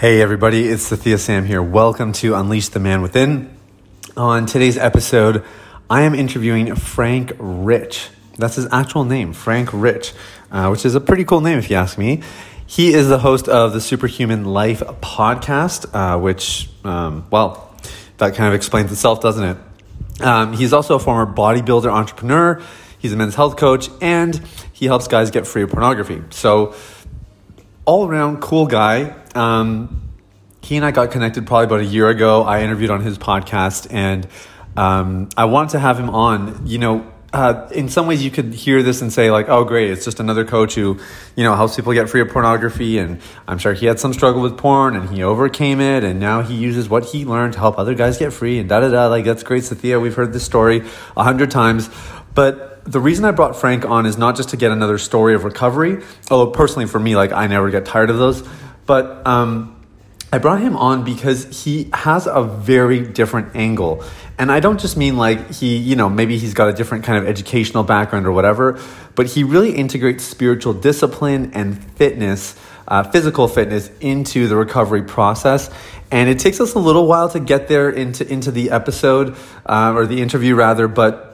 Hey, everybody, it's Sathya Sam here. Welcome to Unleash the Man Within. On today's episode, I am interviewing Frank Rich. That's his actual name, Frank Rich, uh, which is a pretty cool name if you ask me. He is the host of the Superhuman Life podcast, uh, which, um, well, that kind of explains itself, doesn't it? Um, he's also a former bodybuilder entrepreneur. He's a men's health coach, and he helps guys get free of pornography. So, all around cool guy. Um, he and I got connected probably about a year ago. I interviewed on his podcast, and um, I wanted to have him on. You know, uh, in some ways, you could hear this and say like, "Oh, great! It's just another coach who, you know, helps people get free of pornography." And I'm sure he had some struggle with porn, and he overcame it, and now he uses what he learned to help other guys get free. And da da da. Like that's great, Sathya. We've heard this story a hundred times, but the reason I brought Frank on is not just to get another story of recovery. Although personally, for me, like I never get tired of those, but. Um, I brought him on because he has a very different angle. And I don't just mean like he, you know, maybe he's got a different kind of educational background or whatever, but he really integrates spiritual discipline and fitness, uh, physical fitness into the recovery process. And it takes us a little while to get there into, into the episode uh, or the interview rather, but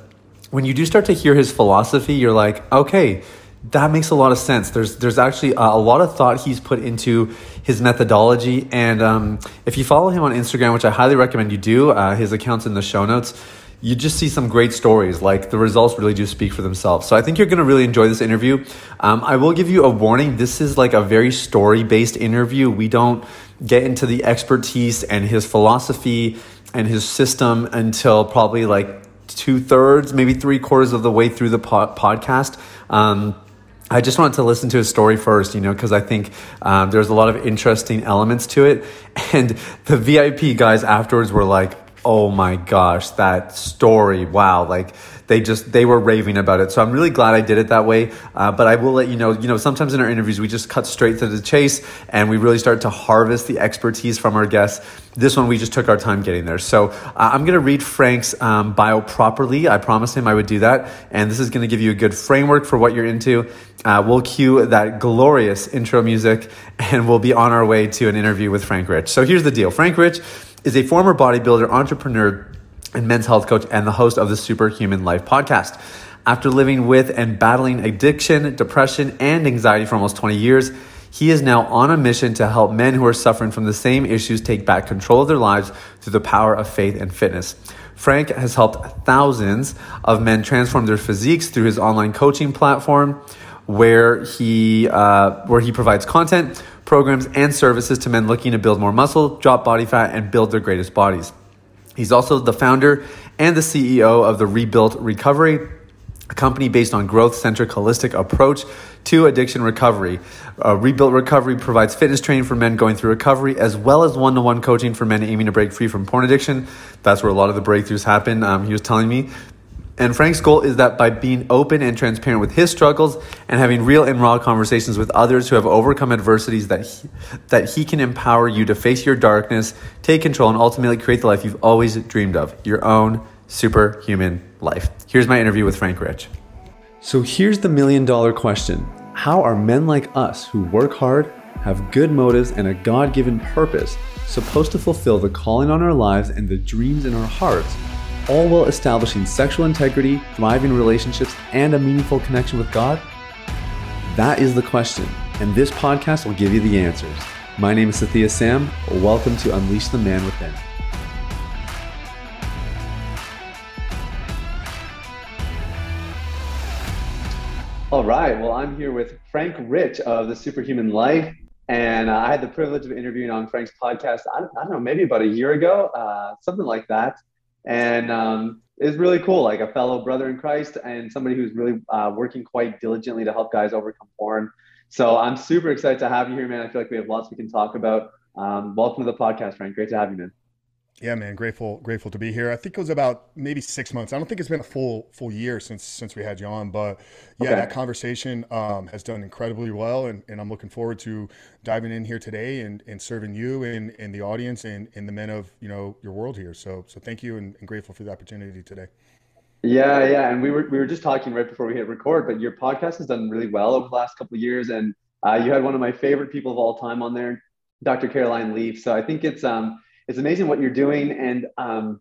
when you do start to hear his philosophy, you're like, okay, that makes a lot of sense. There's there's actually a, lot of thought he's put into his methodology, and um, if you follow him on Instagram, which I highly recommend you do, uh, his account's in the show notes. You just see some great stories. Like the results really do speak for themselves. So I think you're going to really enjoy this interview. Um, I will give you a warning. This is like a very story based interview. We don't get into the expertise and his philosophy and his system until probably like two thirds, maybe three quarters of the way through the podcast. Um, I just wanted to listen to his story first, you know, because I think um, there's a lot of interesting elements to it. And the VIP guys afterwards were like, oh my gosh, that story, wow, like they just they were raving about it. So I'm really glad I did it that way. Uh, but I will let you know, you know, sometimes in our interviews we just cut straight to the chase and we really start to harvest the expertise from our guests. This one we just took our time getting there. So uh, I'm going to read Frank's um, bio properly. I promised him I would do that, and this is going to give you a good framework for what you're into. Uh, we'll cue that glorious intro music, and we'll be on our way to an interview with Frank Rich. So here's the deal: Frank Rich is a former bodybuilder, entrepreneur and men's health coach, and the host of the Superhuman Life podcast. After living with and battling addiction, depression, and anxiety for almost 20 years, he is now on a mission to help men who are suffering from the same issues take back control of their lives through the power of faith and fitness. Frank has helped thousands of men transform their physiques through his online coaching platform, where he uh, where he provides content, programs, and services to men looking to build more muscle, drop body fat, and build their greatest bodies. He's also the founder and the CEO of the Rebuilt Recovery, a company based on growth-centric holistic approach to addiction recovery. Uh, Rebuilt Recovery provides fitness training for men going through recovery, as well as one-to-one coaching for men aiming to break free from porn addiction. That's where a lot of the breakthroughs happen. Um, he was telling me and Frank's goal is that by being open and transparent with his struggles and having real and raw conversations with others who have overcome adversities, that he, that he can empower you to face your darkness, take control, and ultimately create the life you've always dreamed of your own superhuman life. Here's my interview with Frank Rich. So here's the million dollar question How are men like us who work hard, have good motives, and a God given purpose supposed to fulfill the calling on our lives and the dreams in our hearts? All while establishing sexual integrity, thriving relationships, and a meaningful connection with God? That is the question, and this podcast will give you the answers. My name is Sathya Sam. Welcome to Unleash the Man Within. All right. Well, I'm here with Frank Rich of the Superhuman Life. And uh, I had the privilege of interviewing on Frank's podcast, I I don't know, maybe about a year ago, uh, something like that and um, it's really cool like a fellow brother in christ and somebody who's really uh, working quite diligently to help guys overcome porn. So i'm super excited to have you here man. I feel like we have lots we can talk about. Um, welcome to the podcast frank. Great to have you man yeah, man, grateful grateful to be here. I think it was about maybe six months. I don't think it's been a full full year since since we had you on, but yeah, okay. that conversation um, has done incredibly well, and, and I'm looking forward to diving in here today and, and serving you and, and the audience and, and the men of you know your world here. So so thank you and, and grateful for the opportunity today. Yeah, yeah, and we were we were just talking right before we hit record, but your podcast has done really well over the last couple of years, and uh, you had one of my favorite people of all time on there, Dr. Caroline Leaf. So I think it's um, it's amazing what you're doing, and um,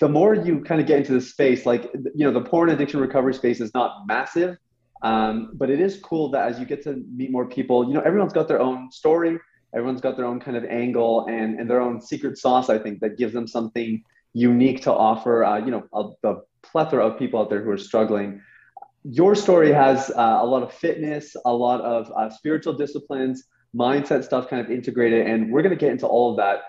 the more you kind of get into the space, like you know, the porn addiction recovery space is not massive, um, but it is cool that as you get to meet more people, you know, everyone's got their own story, everyone's got their own kind of angle and and their own secret sauce. I think that gives them something unique to offer. Uh, you know, a, the plethora of people out there who are struggling. Your story has uh, a lot of fitness, a lot of uh, spiritual disciplines, mindset stuff kind of integrated, and we're going to get into all of that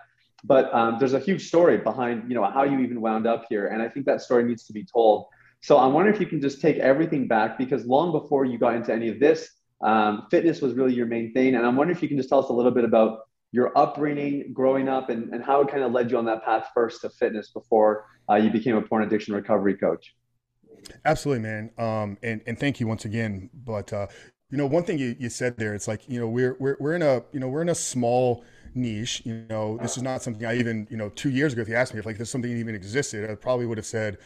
but um, there's a huge story behind you know how you even wound up here and i think that story needs to be told. So i'm wondering if you can just take everything back because long before you got into any of this um, fitness was really your main thing and i'm wondering if you can just tell us a little bit about your upbringing growing up and, and how it kind of led you on that path first to fitness before uh, you became a porn addiction recovery coach. Absolutely man. Um, and, and thank you once again but uh, you know one thing you, you said there it's like you know we're, we're, we're in a you know we're in a small niche. You know, this is not something I even, you know, two years ago, if you asked me if like this something even existed, I probably would have said,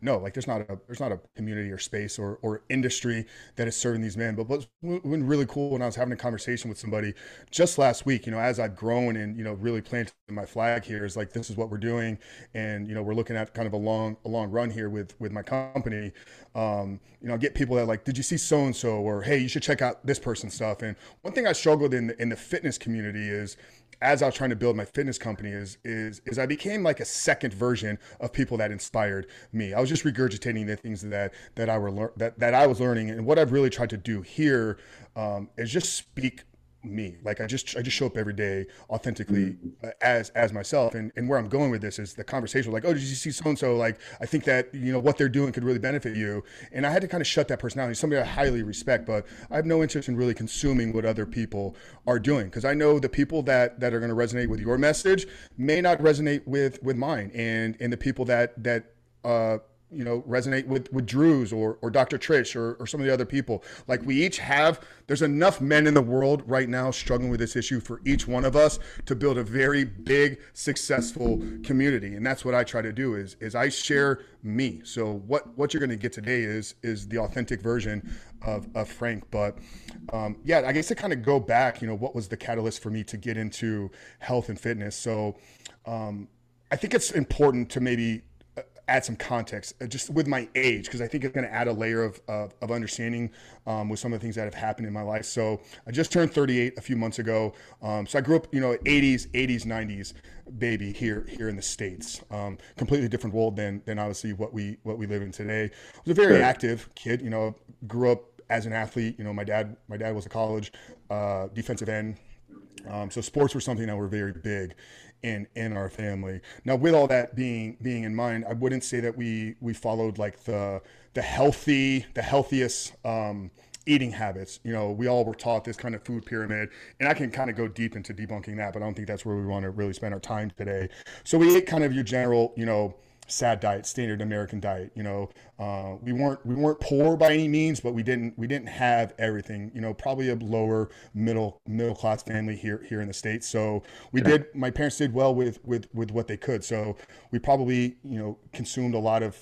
no, like there's not a there's not a community or space or or industry that is serving these men. But what's been really cool when I was having a conversation with somebody just last week, you know, as I've grown and you know really planted my flag here is like this is what we're doing, and you know we're looking at kind of a long a long run here with with my company. Um, you know, I get people that like, did you see so and so, or hey, you should check out this person's stuff. And one thing I struggled in the, in the fitness community is as I was trying to build my fitness company is is is I became like a second version of people that inspired me. I was just regurgitating the things that that I were lear- that that I was learning, and what I've really tried to do here um, is just speak me. Like i just i just show up every day authentically mm-hmm. as as myself. And and where i'm going with this is the conversation like oh did you see so and so like i think that you know what they're doing could really benefit you. And i had to kind of shut that personality somebody i highly respect but i have no interest in really consuming what other people are doing. Because i know the people that that are going to resonate with your message may not resonate with with mine. And and the people that that uh you know resonate with with Drew's or or Dr. Trish or, or some of the other people. Like we each have there's enough men in the world right now struggling with this issue for each one of us to build a very big successful community. And that's what I try to do is is I share me. So what what you're going to get today is is the authentic version of, of Frank. But um, yeah, I guess to kind of go back, you know, what was the catalyst for me to get into health and fitness? So um, I think it's important to maybe add some context uh, just with my age because I think it's going to add a layer of, of, of understanding um, with some of the things that have happened in my life. So I just turned 38 a few months ago. Um, so I grew up, you know, 80s, 80s, 90s baby here here in the states. Um, completely different world than than obviously what we what we live in today. I was a very active kid. You know, grew up as an athlete. You know, my dad my dad was a college uh, defensive end. Um, so sports were something that were very big in in our family. Now, with all that being being in mind, I wouldn't say that we we followed like the the healthy the healthiest um, eating habits. You know, we all were taught this kind of food pyramid, and I can kind of go deep into debunking that, but I don't think that's where we want to really spend our time today. So we ate kind of your general, you know sad diet, standard American diet. You know, uh, we weren't we weren't poor by any means, but we didn't we didn't have everything. You know, probably a lower middle middle class family here here in the states. So we did. My parents did well with with with what they could. So we probably you know consumed a lot of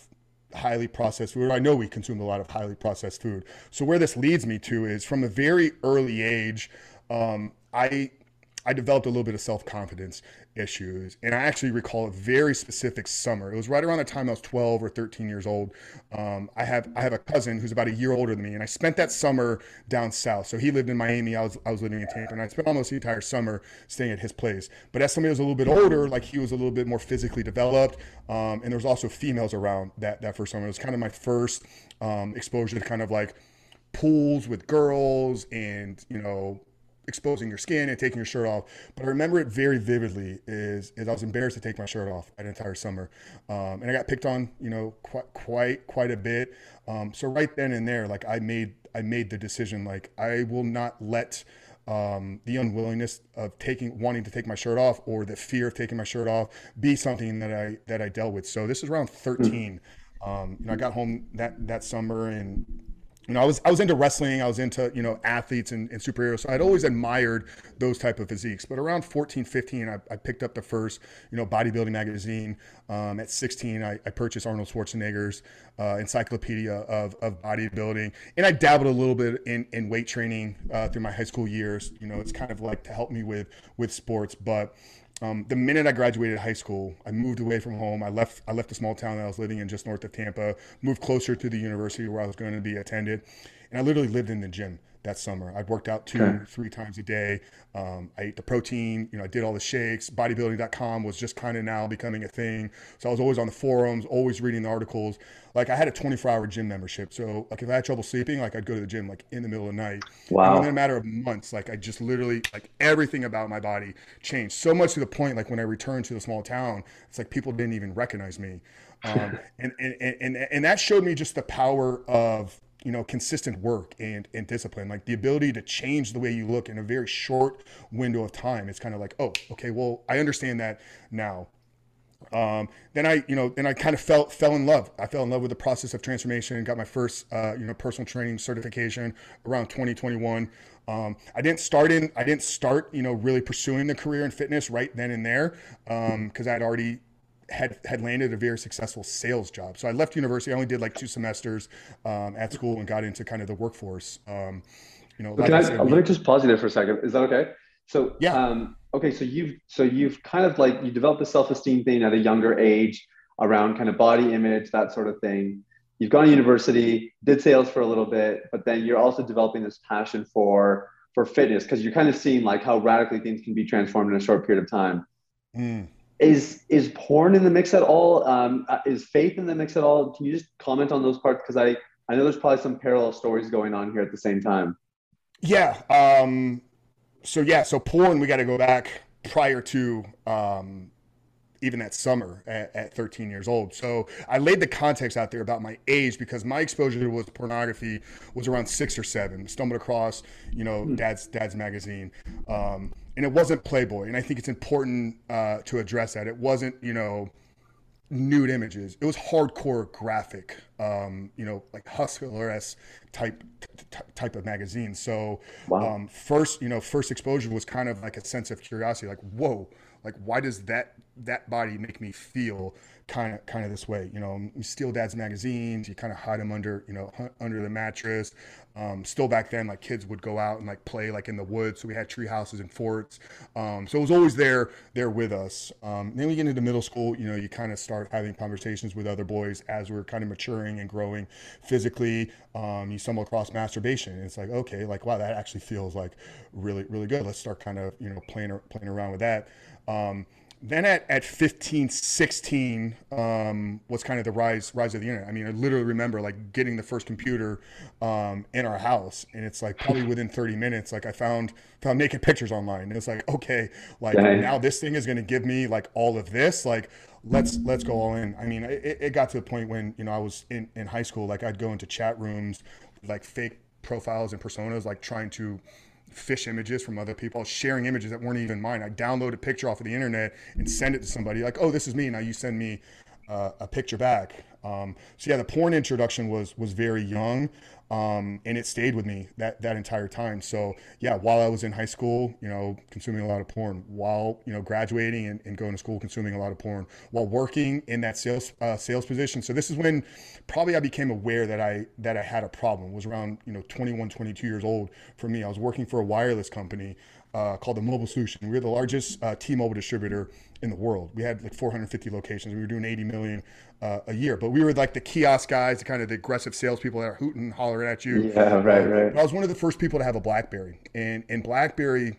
highly processed food. I know we consumed a lot of highly processed food. So where this leads me to is from a very early age, um, I I developed a little bit of self confidence issues. And I actually recall a very specific summer. It was right around the time I was 12 or 13 years old. Um, I have I have a cousin who's about a year older than me, and I spent that summer down south. So he lived in Miami. I was I was living in Tampa, and I spent almost the entire summer staying at his place. But as somebody who was a little bit older, like he was a little bit more physically developed, um, and there was also females around that that first summer. It was kind of my first um, exposure to kind of like pools with girls and you know exposing your skin and taking your shirt off. But I remember it very vividly. Is is I was embarrassed to take my shirt off that entire summer, um, and I got picked on, you know, quite quite quite a bit. Um, so right then and there, like I made I made the decision, like I will not let um, the unwillingness of taking wanting to take my shirt off or the fear of taking my shirt off be something that I that I dealt with. So this is around 13. Um, you know, I got home that that summer and you know, I was I was into wrestling. I was into you know athletes and, and superheroes. So I'd always admired those type of physiques. But around 14, 15, I, I picked up the first you know bodybuilding magazine. Um, at 16, I, I, purchased Arnold Schwarzenegger's uh, encyclopedia of, of bodybuilding, and I dabbled a little bit in, in weight training uh, through my high school years. You know, it's kind of like to help me with with sports, but um, the minute I graduated high school, I moved away from home. I left I left the small town that I was living in just north of Tampa, moved closer to the university where I was going to be attended, and I literally lived in the gym that summer. I'd worked out two, okay. three times a day. Um, I ate the protein, you know, I did all the shakes. Bodybuilding.com was just kind of now becoming a thing. So I was always on the forums, always reading the articles. Like I had a 24 hour gym membership. So like if I had trouble sleeping, like I'd go to the gym like in the middle of the night. Wow. And within a matter of months, like I just literally like everything about my body changed so much to the point, like when I returned to the small town, it's like people didn't even recognize me. Um, and, and, and, and that showed me just the power of you know consistent work and and discipline like the ability to change the way you look in a very short window of time it's kind of like oh okay well i understand that now um, then I, you know, then I kind of felt fell in love. I fell in love with the process of transformation and got my first, uh, you know, personal training certification around 2021. Um, I didn't start in, I didn't start, you know, really pursuing the career in fitness right then and there because um, I'd already had had landed a very successful sales job. So I left university. I only did like two semesters um, at school and got into kind of the workforce. Um, you know, like I, said, let me just pause you there for a second. Is that okay? So yeah. Um, okay, so you've so you've kind of like you developed the self esteem thing at a younger age around kind of body image, that sort of thing. You've gone to university, did sales for a little bit, but then you're also developing this passion for for fitness because you're kind of seeing like how radically things can be transformed in a short period of time. Mm is is porn in the mix at all? Um, uh, is faith in the mix at all? Can you just comment on those parts? Because I I know there's probably some parallel stories going on here at the same time. Yeah. Um, so yeah. So porn. We got to go back prior to um, even that summer at, at, 13 years old. So I laid the context out there about my age because my exposure with pornography was around six or seven. Stumbled across, you know, hmm. dad's dad's magazine. Um, and it wasn't Playboy. And I think it's important uh, to address that. It wasn't, you know, nude images. It was hardcore graphic, um, you know, like Hustler-esque type t- type of magazine. So wow. um, first, you know, first exposure was kind of like a sense of curiosity, like, whoa, like why does that that body make me feel kind of kind of this way. You know, you steal dad's magazines, you kind of hide them under you know under the mattress. Um, still back then, like kids would go out and like play like in the woods. So we had tree houses and forts. Um, so it was always there there with us. Um, then we get into middle school. You know, you kind of start having conversations with other boys as we're kind of maturing and growing physically. Um, you stumble across masturbation, and it's like okay, like wow, that actually feels like really really good. Let's start kind of you know playing playing around with that. Um, then at, at 15 16 um, was kind of the rise rise of the internet. I mean i literally remember like getting the first computer um, in our house and it's like probably within 30 minutes like i found found naked pictures online. And it's like okay like Dang. now this thing is going to give me like all of this like let's let's go all in. I mean it, it got to the point when you know i was in, in high school like i'd go into chat rooms like fake profiles and personas like trying to fish images from other people, sharing images that weren't even mine. I download a picture off of the internet and send it to somebody like, oh, this is me. Now you send me uh, a picture back. Um, so yeah, the porn introduction was was very young, um, and it stayed with me that that entire time. So yeah, while I was in high school, you know, consuming a lot of porn. While you know graduating and, and going to school, consuming a lot of porn. While working in that sales uh, sales position. So this is when probably I became aware that I that I had a problem. It was around you know 21, 22 years old for me. I was working for a wireless company uh, called the Mobile Solution. We were the largest uh, T-Mobile distributor in the world. We had like 450 locations. We were doing 80 million uh, a year, but we were like the kiosk guys, the kind of the aggressive salespeople that are hooting, and hollering at you. Yeah, right, right. I was one of the first people to have a BlackBerry, and and BlackBerry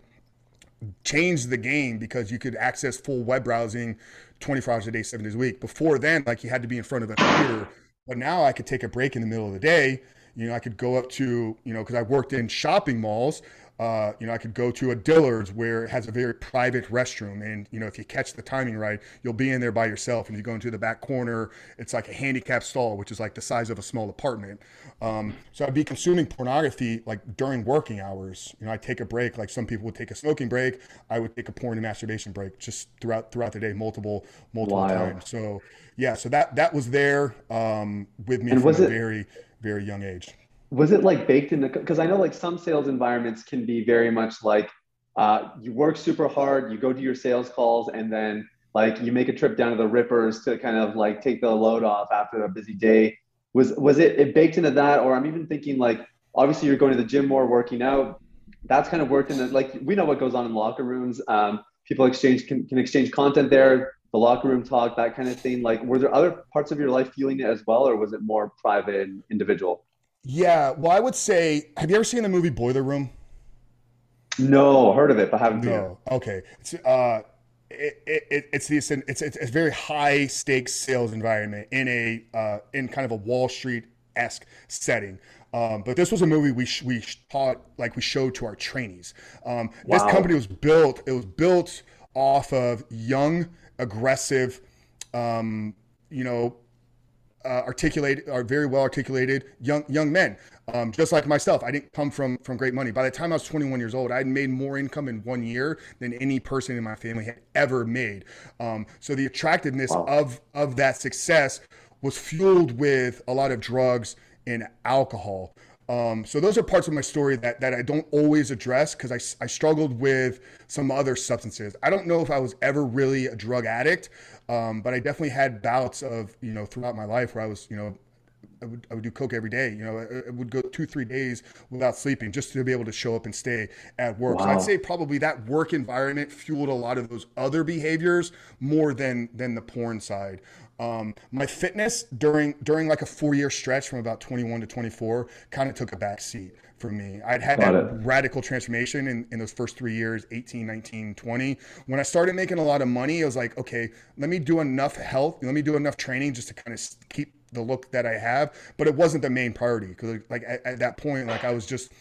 changed the game because you could access full web browsing 24 hours a day, seven days a week. Before then, like you had to be in front of a computer, but now I could take a break in the middle of the day. You know, I could go up to, you know, because I worked in shopping malls. Uh, you know, I could go to a Dillard's where it has a very private restroom, and you know, if you catch the timing right, you'll be in there by yourself. And you go into the back corner, it's like a handicap stall, which is like the size of a small apartment. Um, so I'd be consuming pornography like during working hours. You know, I take a break, like some people would take a smoking break. I would take a porn and masturbation break just throughout throughout the day, multiple multiple wow. times. So yeah, so that that was there um, with me and from a it- very very young age was it like baked in the because i know like some sales environments can be very much like uh, you work super hard you go to your sales calls and then like you make a trip down to the rippers to kind of like take the load off after a busy day. Was was it, it baked into that? Or i'm even thinking like obviously you're going to the gym more working out. That's kind of worked in the, like we know what goes on in locker rooms. Um, people exchange can, can exchange content there the locker room talk that kind of thing. Like were there other parts of your life feeling it as well or was it more private and individual yeah well i would say have you ever seen the movie boiler room no heard of it but haven't no okay it's uh it, it, it's the it's, it's a very high stakes sales environment in a uh, in kind of a Wall Street esque setting. Um, but this was a movie we sh- we taught like we showed to our trainees. Um, wow. This company was built. It was built off of young, aggressive, um, you know, uh, articulated, are very well articulated young young men. Um, just like myself, I didn't come from from great money. By the time I was 21 years old, I had made more income in one year than any person in my family had ever made. Um, so the attractiveness wow. of of that success was fueled with a lot of drugs and alcohol. Um, so those are parts of my story that, that I don't always address because I, I struggled with some other substances. I don't know if I was ever really a drug addict, um, but I definitely had bouts of, you know, throughout my life where I was, you know, I would, I would do coke every day. You know, I, I would go two, three days without sleeping just to be able to show up and stay at work. Wow. So I'd say probably that work environment fueled a lot of those other behaviors more than than the porn side. Um, my fitness during during like a four year stretch from about 21 to 24 kind of took a back seat for me. I'd had Got that it. radical transformation in, in those first three years 18, 19, 20. When I started making a lot of money, I was like, okay, let me do enough health, let me do enough training just to kind of keep the look that I have. But it wasn't the main priority because, like, at, at that point, like, I was just,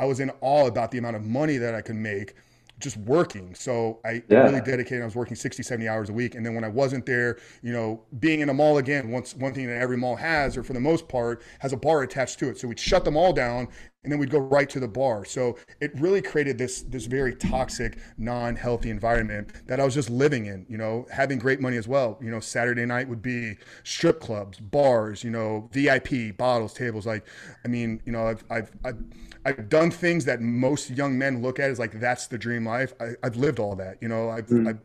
I was in awe about the amount of money that I could make just working. So I yeah. really dedicated. I was working 60, 70 hours a week. And then when I wasn't there, you know, being in a mall again, once one thing that every mall has, or for the most part, has a bar attached to it. So we'd shut them all down and then we'd go right to the bar. So it really created this this very toxic, non-healthy environment that I was just living in. You know, having great money as well. You know, Saturday night would be strip clubs, bars. You know, VIP bottles, tables. Like, I mean, you know, I've I've I've, I've done things that most young men look at as like that's the dream life. I, have lived all that. You know, I've, mm. I've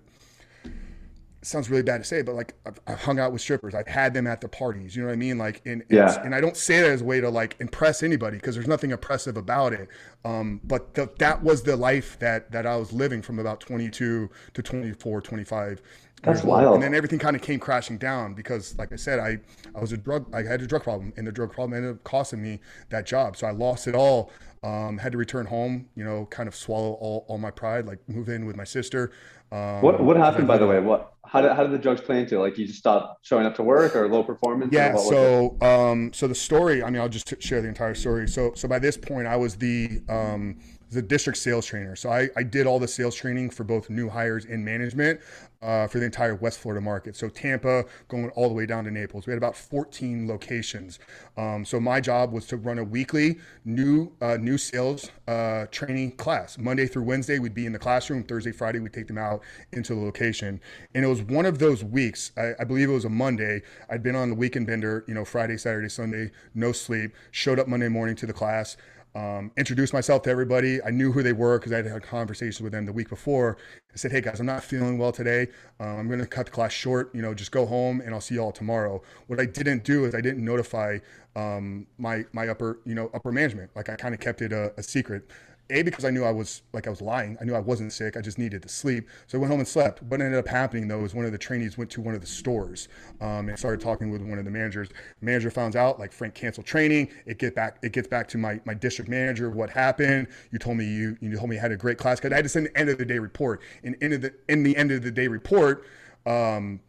sounds really bad to say, but like I've, I've, hung out with strippers. I've had them at the parties. You know what I mean? Like, and, yeah. and I don't say that as a way to like impress anybody because there's nothing oppressive about it. Um, but the, that was the life that, that I was living from about 22 to 24, 25. That's wild. And then everything kind of came crashing down because, like I said, I, I was a drug, I had a drug problem and the drug problem ended up costing me that job. So I lost it all. Um, had to return home, you know, kind of swallow all, all my pride, like move in with my sister. Um, what what happened, by the way? What how did how did the drugs play into? It? Like you just stopped showing up to work or low performance? Yeah. So um, so the story. I mean, I'll just share the entire story. So so by this point, I was the um, the district sales trainer. So I, I did all the sales training for both new hires and management uh, for the entire West Florida market. So Tampa going all the way down to Naples. We had about 14 locations. Um, so my job was to run a weekly new uh, new sales uh, training class. Monday through Wednesday, we'd be in the classroom. Thursday, Friday, we'd take them out into the location. And it was one of those weeks. I, I believe it was a Monday. I'd been on the weekend bender, you know, Friday, Saturday, Sunday, no sleep. Showed up Monday morning to the class um, introduced myself to everybody. I knew who they were because I had had conversations with them the week before. I said, "Hey guys, I'm not feeling well today. Um, I'm going to cut the class short. You know, just go home and I'll see y'all tomorrow." What I didn't do is I didn't notify um, my my upper you know upper management. Like I kind of kept it a, a secret. A because I knew I was like I was lying. I knew I wasn't sick. I just needed to sleep. So I went home and slept. What ended up happening though is one of the trainees went to one of the stores um, and started talking with one of the managers. The manager found out like Frank canceled training. It get back. It gets back to my my district manager. What happened? You told me you you told me you had a great class. Cause I had to send the end of the day report. And in the in the end of the day report. Um,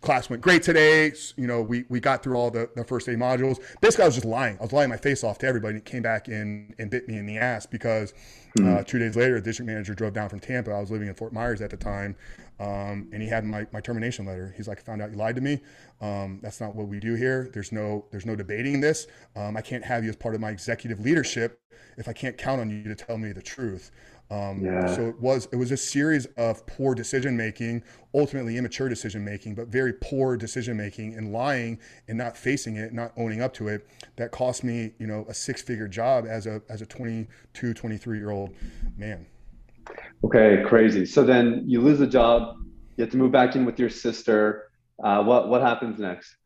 class went great today. You know, we, we got through all the, the first day modules. Basically, I was just lying. I was lying my face off to everybody. And it came back in and bit me in the ass because mm-hmm. uh, two days later, the district manager drove down from Tampa. I was living in Fort Myers at the time. Um, and he had my, my termination letter. He's like, I found out you lied to me. Um, that's not what we do here. There's no there's no debating this. Um, I can't have you as part of my executive leadership if I can't count on you to tell me the truth. Um, yeah. So it was it was a series of poor decision making, ultimately immature decision making, but very poor decision making and lying and not facing it, not owning up to it. That cost me, you know, a six figure job as a as a 22, 23 year old man. Okay, crazy. So then you lose the job, you have to move back in with your sister. Uh, what what happens next?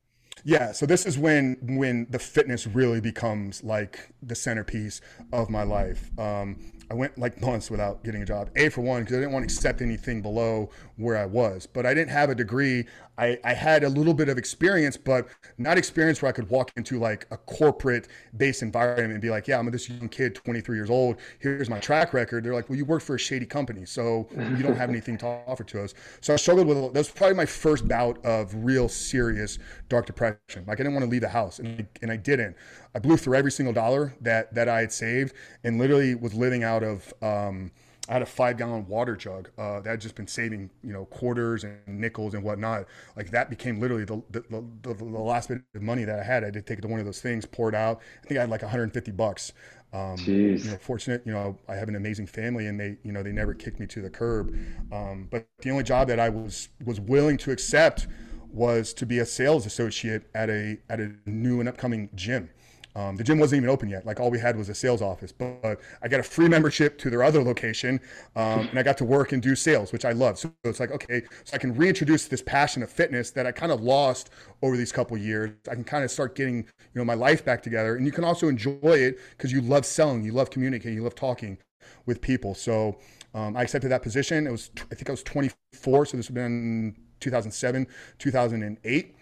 Yeah, so this is when when the fitness really becomes like the centerpiece of my life. Um, I went like months without getting a job. A for one, because I didn't want to accept anything below where I was. But I didn't have a degree. I, I had a little bit of experience, but not experience where I could walk into like a corporate based environment and be like, yeah, I'm this young kid, 23 years old. Here's my track record. They're like, well, you work for a shady company, so you don't have anything to offer to us. So I struggled with that was probably my first bout of real serious dark depression. Like I didn't want to leave the house, and and I didn't. I blew through every single dollar that that I had saved, and literally was living out of. Um, I had a five gallon water jug uh, that had just been saving, you know, quarters and nickels and whatnot. Like that became literally the, the, the, the last bit of money that I had. I did take it to one of those things, pour it out. I think I had like 150 bucks. Um. You know, fortunate, you know, I have an amazing family and they, you know, they never kicked me to the curb. Um, but the only job that I was, was willing to accept was to be a sales associate at a, at a new and upcoming gym. Um, the gym wasn't even open yet. Like all we had was a sales office, but, but I got a free membership to their other location, um, and I got to work and do sales, which I love. So it's like okay, so I can reintroduce this passion of fitness that I kind of lost over these couple years. I can kind of start getting you know my life back together, and you can also enjoy it because you love selling, you love communicating, you love talking with people. So um, I accepted that position. It was I think I was 24, so this would have been 2007, 2008.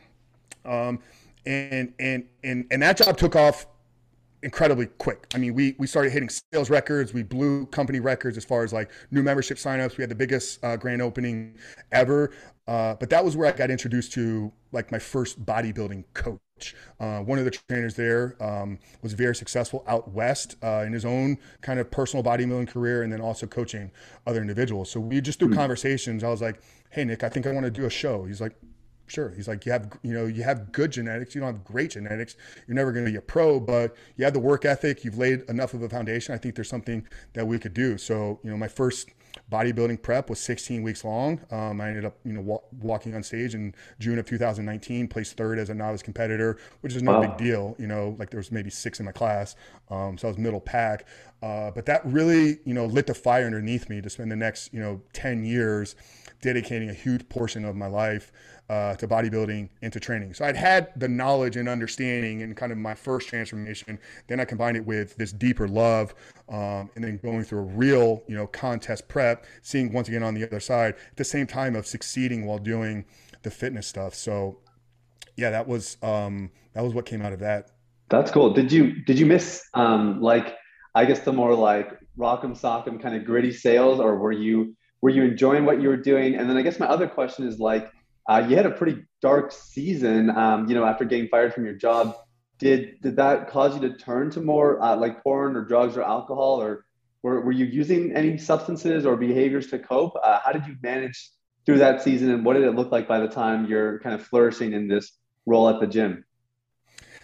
Um, and and and and that job took off incredibly quick. I mean, we we started hitting sales records. We blew company records as far as like new membership signups. We had the biggest uh, grand opening ever. Uh, but that was where I got introduced to like my first bodybuilding coach. Uh, one of the trainers there um, was very successful out west uh, in his own kind of personal bodybuilding career, and then also coaching other individuals. So we just through mm-hmm. conversations, I was like, "Hey, Nick, I think I want to do a show." He's like, Sure. He's like, you have, you know, you have good genetics. You don't have great genetics. You're never going to be a pro, but you have the work ethic. You've laid enough of a foundation. I think there's something that we could do. So, you know, my first bodybuilding prep was 16 weeks long. Um, I ended up, you know, wa- walking on stage in June of 2019, placed third as a novice competitor, which is no wow. big deal. You know, like there was maybe six in my class. Um, so I was middle pack. Uh, but that really, you know, lit the fire underneath me to spend the next, you know, 10 years dedicating a huge portion of my life uh, to bodybuilding and to training. So I'd had the knowledge and understanding and kind of my first transformation. Then I combined it with this deeper love, um, and then going through a real, you know, contest prep, seeing once again on the other side at the same time of succeeding while doing the fitness stuff. So yeah, that was um, that was what came out of that. That's cool. Did you did you miss um, like I guess the more like rock'em sock'em kind of gritty sales, or were you were you enjoying what you were doing? And then I guess my other question is like uh, you had a pretty dark season, um, you know, after getting fired from your job. Did did that cause you to turn to more uh, like porn or drugs or alcohol, or were, were you using any substances or behaviors to cope? Uh, how did you manage through that season, and what did it look like by the time you're kind of flourishing in this role at the gym?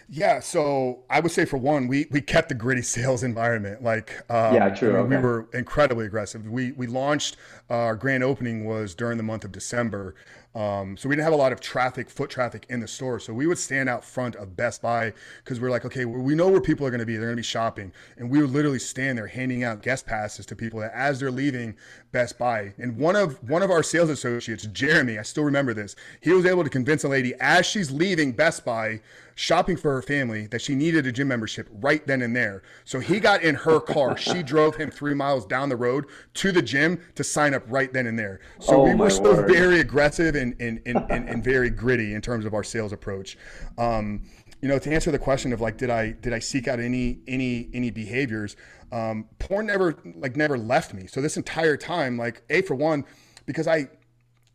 Yeah, so I would say for one, we we kept the gritty sales environment. Like, um, yeah, true. I mean, okay. We were incredibly aggressive. We we launched uh, our grand opening was during the month of December, um, so we didn't have a lot of traffic, foot traffic in the store. So we would stand out front of Best Buy because we're like, okay, we know where people are going to be. They're going to be shopping, and we would literally stand there handing out guest passes to people that as they're leaving Best Buy. And one of one of our sales associates, Jeremy, I still remember this. He was able to convince a lady as she's leaving Best Buy shopping for her family that she needed a gym membership right then and there. So he got in her car. she drove him three miles down the road to the gym to sign up right then and there. So oh we were still word. very aggressive and, and, and, and, and very gritty in terms of our sales approach. Um, you know, to answer the question of like, did I did I seek out any any any behaviors? Um, porn never like never left me. So this entire time, like, a for one, because I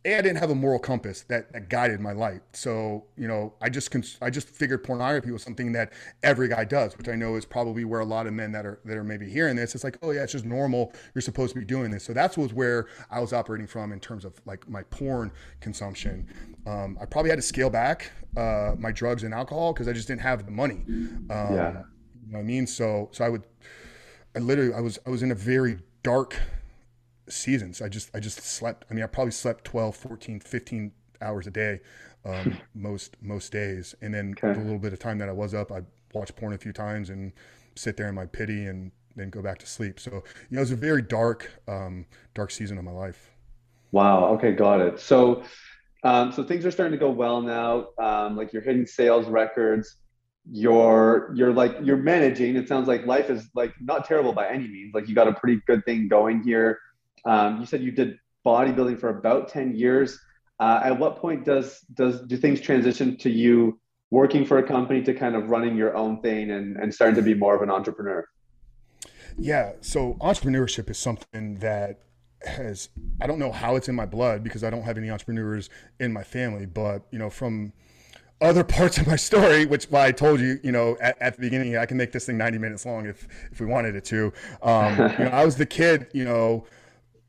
a, I didn't have a moral compass that, that guided my life. So, you know, I just cons- I just figured pornography was something that every guy does, which I know is probably where a lot of men that are that are maybe hearing this, it's like, oh yeah, it's just normal. You're supposed to be doing this. So that's was where I was operating from in terms of like my porn consumption. Um, I probably had to scale back uh, my drugs and alcohol because I just didn't have the money. Um, yeah. You know what I mean? So so I would, I literally I was I was in a very dark seasons. I just I just slept. I mean, I probably slept 12, 14, 15 hours a day um, most most days, and then okay. the little bit of time that I was up, I watched porn a few times and sit there in my pity and then go back to sleep. So you know, it was a very dark um, dark season of my life. Wow. Okay, got it. So um, so things are starting to go well now. Um, like you're hitting sales records. You're you're like you're managing. It sounds like life is like not terrible by any means. Like you got a pretty good thing going here. Um, you said you did bodybuilding for about ten years. Uh, at what point does does do things transition to you working for a company to kind of running your own thing and, and starting to be more of an entrepreneur? Yeah, so entrepreneurship is something that has I don't know how it's in my blood because I don't have any entrepreneurs in my family, but you know from other parts of my story, which why I told you, you know, at, at, the beginning, I can make this thing 90 minutes long if if we wanted it to. Um, you know, I was the kid, you know,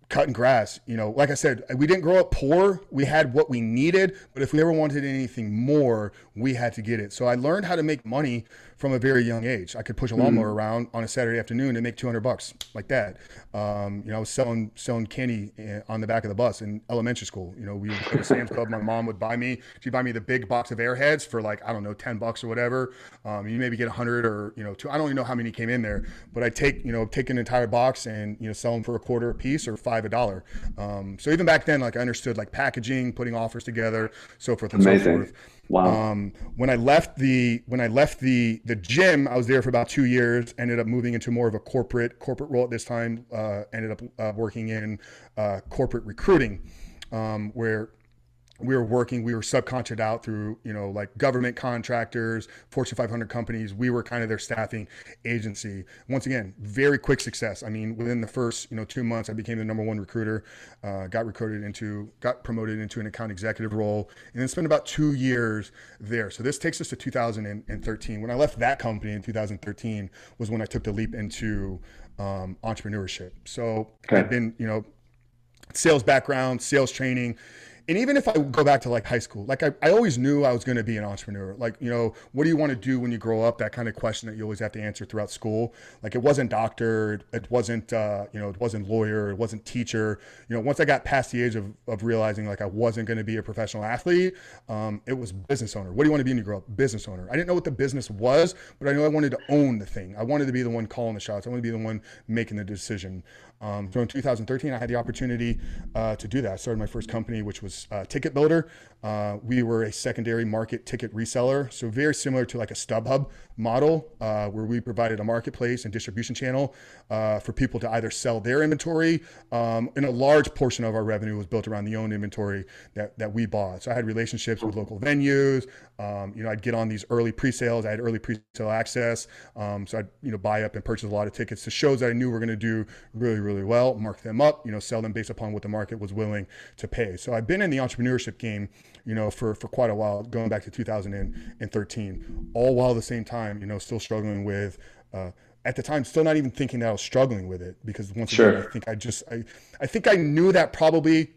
cutting grass. You know, like I said, we didn't grow up poor. We had what we needed, but if we ever wanted anything more, we had to get it. So I learned how to make money from a very young age. I could push a lawnmower mm. around on a Saturday afternoon and make 200 bucks like that. Um, you know, I was selling selling candy eh, on the back of the bus in elementary school. You know, we would go to Sam's Club. My mom would buy me. She'd buy me the big box of Airheads for like I don't know 10 bucks or whatever. Um, you maybe get 100 or you know two. I don't even know how many came in there, but I take you know take an entire box and you know sell them for a quarter a piece or five a dollar. Um, so even back then, like I understood like packaging, putting offers together, so forth and Amazing. so forth. Wow. Um, when I left the when I left the the gym, I was there for about two years. Ended up moving into more of a corporate corporate role at this time. Uh, ended up uh, working in uh, corporate recruiting, um, where we were working, we were subcontracted out through, you know, like government contractors, Fortune 500 companies. We were kind of their staffing agency. Once again, very quick success. I mean, within the first, you know, two months, I became the number one recruiter, uh, got recruited into, got promoted into an account executive role, and then spent about two years there. So this takes us to 2013. When I left that company in 2013 was when I took the leap into um, entrepreneurship. So okay. I've been, you know, sales background, sales training and even if I go back to like high school, like I, I always knew I was going to be an entrepreneur. Like, you know, what do you want to do when you grow up? That kind of question that you always have to answer throughout school. Like, it wasn't doctor, it wasn't, uh, you know, it wasn't lawyer, it wasn't teacher. You know, once I got past the age of, of realizing like I wasn't going to be a professional athlete, um, it was business owner. What do you want to be when you grow up? Business owner. I didn't know what the business was, but I knew I wanted to own the thing. I wanted to be the one calling the shots. I wanted to be the one making the decision. Um, so in 2013, I had the opportunity uh, to do that. I started my first company, which was uh, Ticket Builder. Uh, we were a secondary market ticket reseller, so very similar to like a StubHub model, uh, where we provided a marketplace and distribution channel uh, for people to either sell their inventory, um, and a large portion of our revenue was built around the owned inventory that, that we bought. So I had relationships with local venues. Um, you know, I'd get on these early pre-sales. I had early pre-sale access, um, so I'd you know buy up and purchase a lot of tickets to shows that I knew were going to do really, really well. Mark them up, you know, sell them based upon what the market was willing to pay. So I've been in the entrepreneurship game you know, for, for quite a while, going back to 2013, all while at the same time, you know, still struggling with, uh, at the time, still not even thinking that I was struggling with it because once sure. again, I think I just, I, I think I knew that probably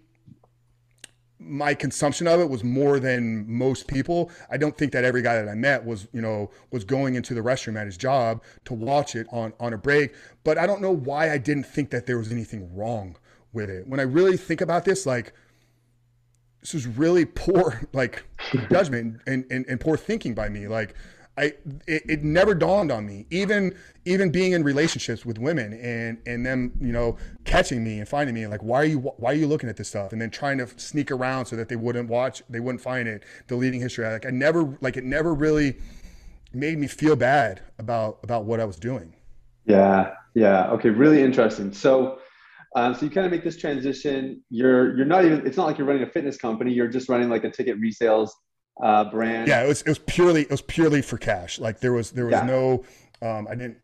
my consumption of it was more than most people. I don't think that every guy that I met was, you know, was going into the restroom at his job to watch it on on a break. But I don't know why I didn't think that there was anything wrong with it. When I really think about this, like this was really poor like judgment and, and, and poor thinking by me. Like I it, it, never dawned on me even even being in relationships with women and and them you know catching me and finding me like why are you why are you looking at this stuff? And then trying to sneak around so that they wouldn't watch they wouldn't find it deleting history. Like I never like it never really made me feel bad about about what I was doing. Yeah yeah. Okay really interesting. So um, so you kind of make this transition. You're you're not even. It's not like you're running a fitness company. You're just running like a ticket resales uh, brand. Yeah, it was it was purely it was purely for cash. Like there was there was yeah. no. Um, I didn't.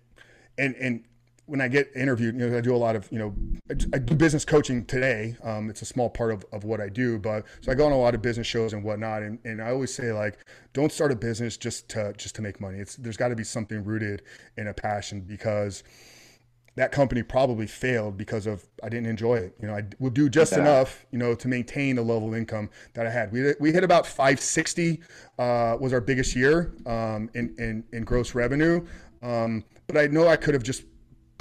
And and when I get interviewed, you know, I do a lot of, you know, I, do business coaching today. Um, it's a small part of, of what I do, but so I go on a lot of business shows and whatnot. And, and I always say like, don't start a business just to, just to make money. It's, there's gotta be something rooted in a passion because that company probably failed because of I didn't enjoy it. You know, I would do just enough, you know, to maintain the level of income that I had. We we hit about 560 uh, was our biggest year um, in, in in gross revenue, um, but I know I could have just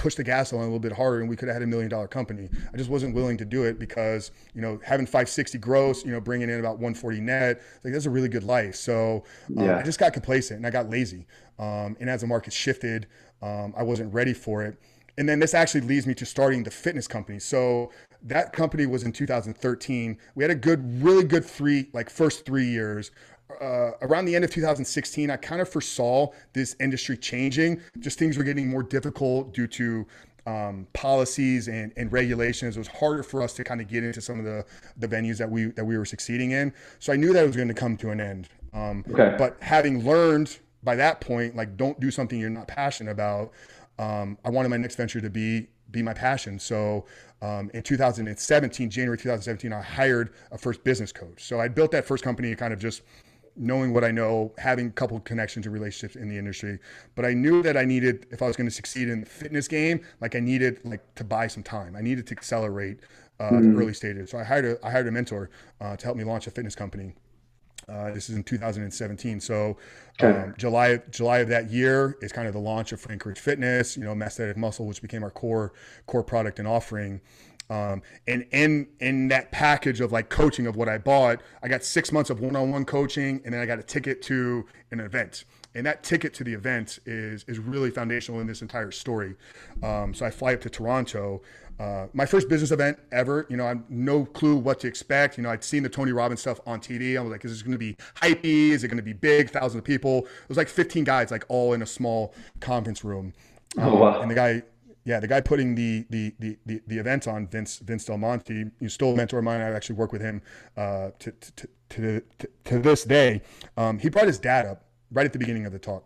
pushed the gas on a little bit harder and we could have had a million dollar company. I just wasn't willing to do it because, you know, having 560 gross, you know, bringing in about 140 net, like that's a really good life. So um, yeah. I just got complacent and I got lazy. Um, and as the market shifted, um, I wasn't ready for it. And then this actually leads me to starting the fitness company. So that company was in 2013. We had a good, really good three, like first three years uh, around the end of 2016, I kind of foresaw this industry changing. Just things were getting more difficult due to um, policies and, and regulations. It was harder for us to kind of get into some of the, the venues that we that we were succeeding in. So I knew that it was going to come to an end. Um, okay. But having learned by that point, like don't do something you're not passionate about. Um, I wanted my next venture to be be my passion. So um, in 2017, January 2017, I hired a first business coach. So I built that first company kind of just knowing what I know, having a couple of connections and relationships in the industry. But I knew that I needed, if I was going to succeed in the fitness game, like I needed like to buy some time. I needed to accelerate uh, mm-hmm. the early stages. So I hired a, I hired a mentor uh, to help me launch a fitness company. Uh, this is in 2017. So um, July July of that year is kind of the launch of Frank Rich Fitness. You know, Mastetic Muscle, which became our core core product and offering. Um, and in in that package of like coaching of what I bought, I got six months of one-on-one coaching, and then I got a ticket to an event. And that ticket to the event is is really foundational in this entire story. Um, so I fly up to Toronto. Uh, my first business event ever. You know, I have no clue what to expect. You know, I'd seen the Tony Robbins stuff on TV. I was like, is this going to be hypey? Is it going to be big? Thousands of people. It was like 15 guys, like all in a small conference room. Um, oh, wow. And the guy yeah, the guy putting the the the the, the event on, Vince Vince Del Monte, you still a mentor of mine. I actually work with him uh, to, to, to, to, to this day. Um, he brought his dad up right at the beginning of the talk,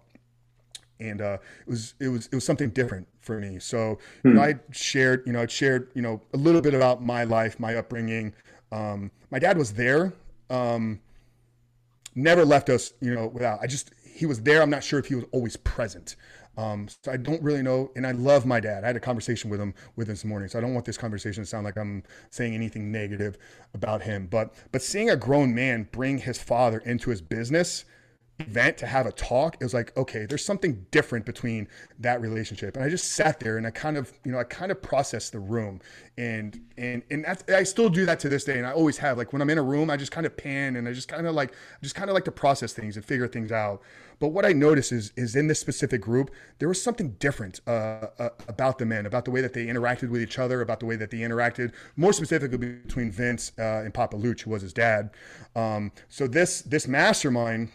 and uh, it was it was it was something different for me. So you know, hmm. I shared you know I shared you know a little bit about my life, my upbringing. Um, my dad was there, um, never left us you know without. I just he was there. I'm not sure if he was always present. Um, so I don't really know, and I love my dad. I had a conversation with him with him this morning, so I don't want this conversation to sound like I'm saying anything negative about him. But but seeing a grown man bring his father into his business event to have a talk, it was like, okay, there's something different between that relationship. And I just sat there and I kind of, you know, I kind of processed the room and, and, and that's, I still do that to this day. And I always have, like when I'm in a room, I just kind of pan and I just kind of like, just kind of like to process things and figure things out. But what I noticed is, is in this specific group, there was something different uh, uh, about the men, about the way that they interacted with each other, about the way that they interacted, more specifically between Vince uh, and Papa Luch, who was his dad. Um, so this this mastermind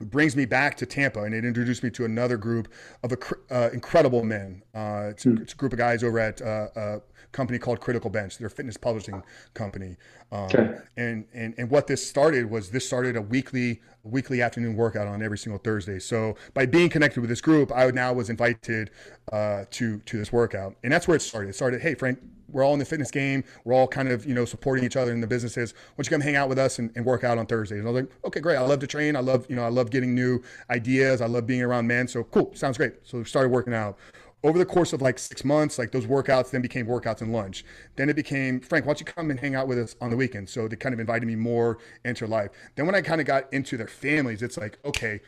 brings me back to Tampa, and it introduced me to another group of uh, incredible men. Uh, it's, mm. it's, a group of guys over at uh, a company called Critical Bench. They're a fitness publishing company. Um, okay. And and and what this started was this started a weekly weekly afternoon workout on every single Thursday. So by being connected with this group, I now was invited uh, to to this workout, and that's where it started. It started, hey Frank, we're all in the fitness game. We're all kind of, you know, supporting each other in the businesses. Why don't you come hang out with us and, and work out on Thursdays? And I was like, okay, great. I love to train. I love, you know, I love getting new ideas. I love being around men. So cool. Sounds great. So we started working out. Over the course of like six months, like those workouts then became workouts and lunch. Then it became, Frank, why don't you come and hang out with us on the weekend? So they kind of invited me more into life. Then when I kind of got into their families, it's like, okay,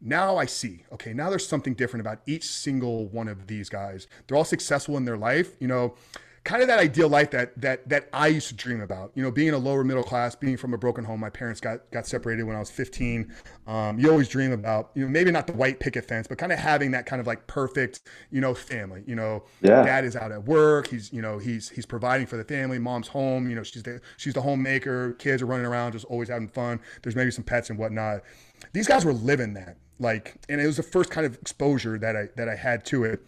now I see, okay, now there's something different about each single one of these guys. They're all successful in their life. You know, kind of that ideal life that that that I used to dream about. You know, being a lower middle class, being from a broken home. My parents got got separated when I was 15. Um, you always dream about, you know, maybe not the white picket fence, but kind of having that kind of like perfect, you know, family. You know, yeah. dad is out at work. He's you know he's he's providing for the family. Mom's home. You know, she's the she's the homemaker. Kids are running around, just always having fun. There's maybe some pets and whatnot. These guys were living that like, and it was the first kind of exposure that I that I had to it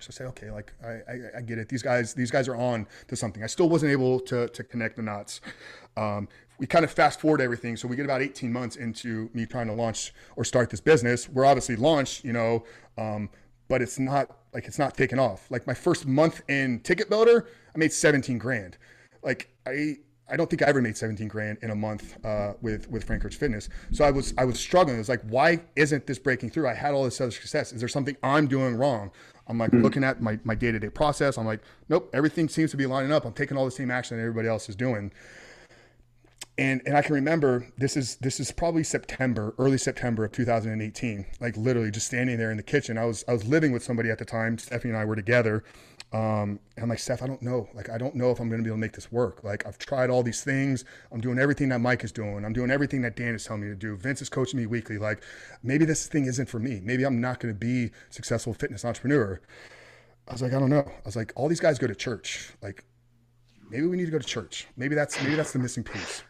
so I say, okay, like I, I, I, get it. These guys, these guys are on to something. I still wasn't able to, to connect the knots. Um, we kind of fast forward everything. So we get about 18 months into me trying to launch or start this business. We're obviously launched, you know, um, but it's not like it's not taking off. Like my first month in Ticket Builder, I made 17 grand. Like I, I don't think I ever made 17 grand in a month uh, with with Frank Fitness. So I was I was struggling. It was like, why isn't this breaking through? I had all this other success. Is there something I'm doing wrong? I'm like mm-hmm. looking at my, my day-to-day process. I'm like, nope, everything seems to be lining up. I'm taking all the same action that everybody else is doing. and and I can remember this is this is probably September, early September of 2018. Like literally just standing there in the kitchen. I was I was living with somebody at the time. Stephanie and I were together. Um, and I'm like, Steph, I don't know. Like, I don't know if I'm going to be able to make this work. Like, I've tried all these things. I'm doing everything that Mike is doing. I'm doing everything that Dan is telling me to do. Vince is coaching me weekly. Like, maybe this thing isn't for me. Maybe I'm not going to be successful fitness entrepreneur. I was like, I don't know. I was like, all these guys go to church. Like, maybe we need to go to church. Maybe that's maybe that's the missing piece.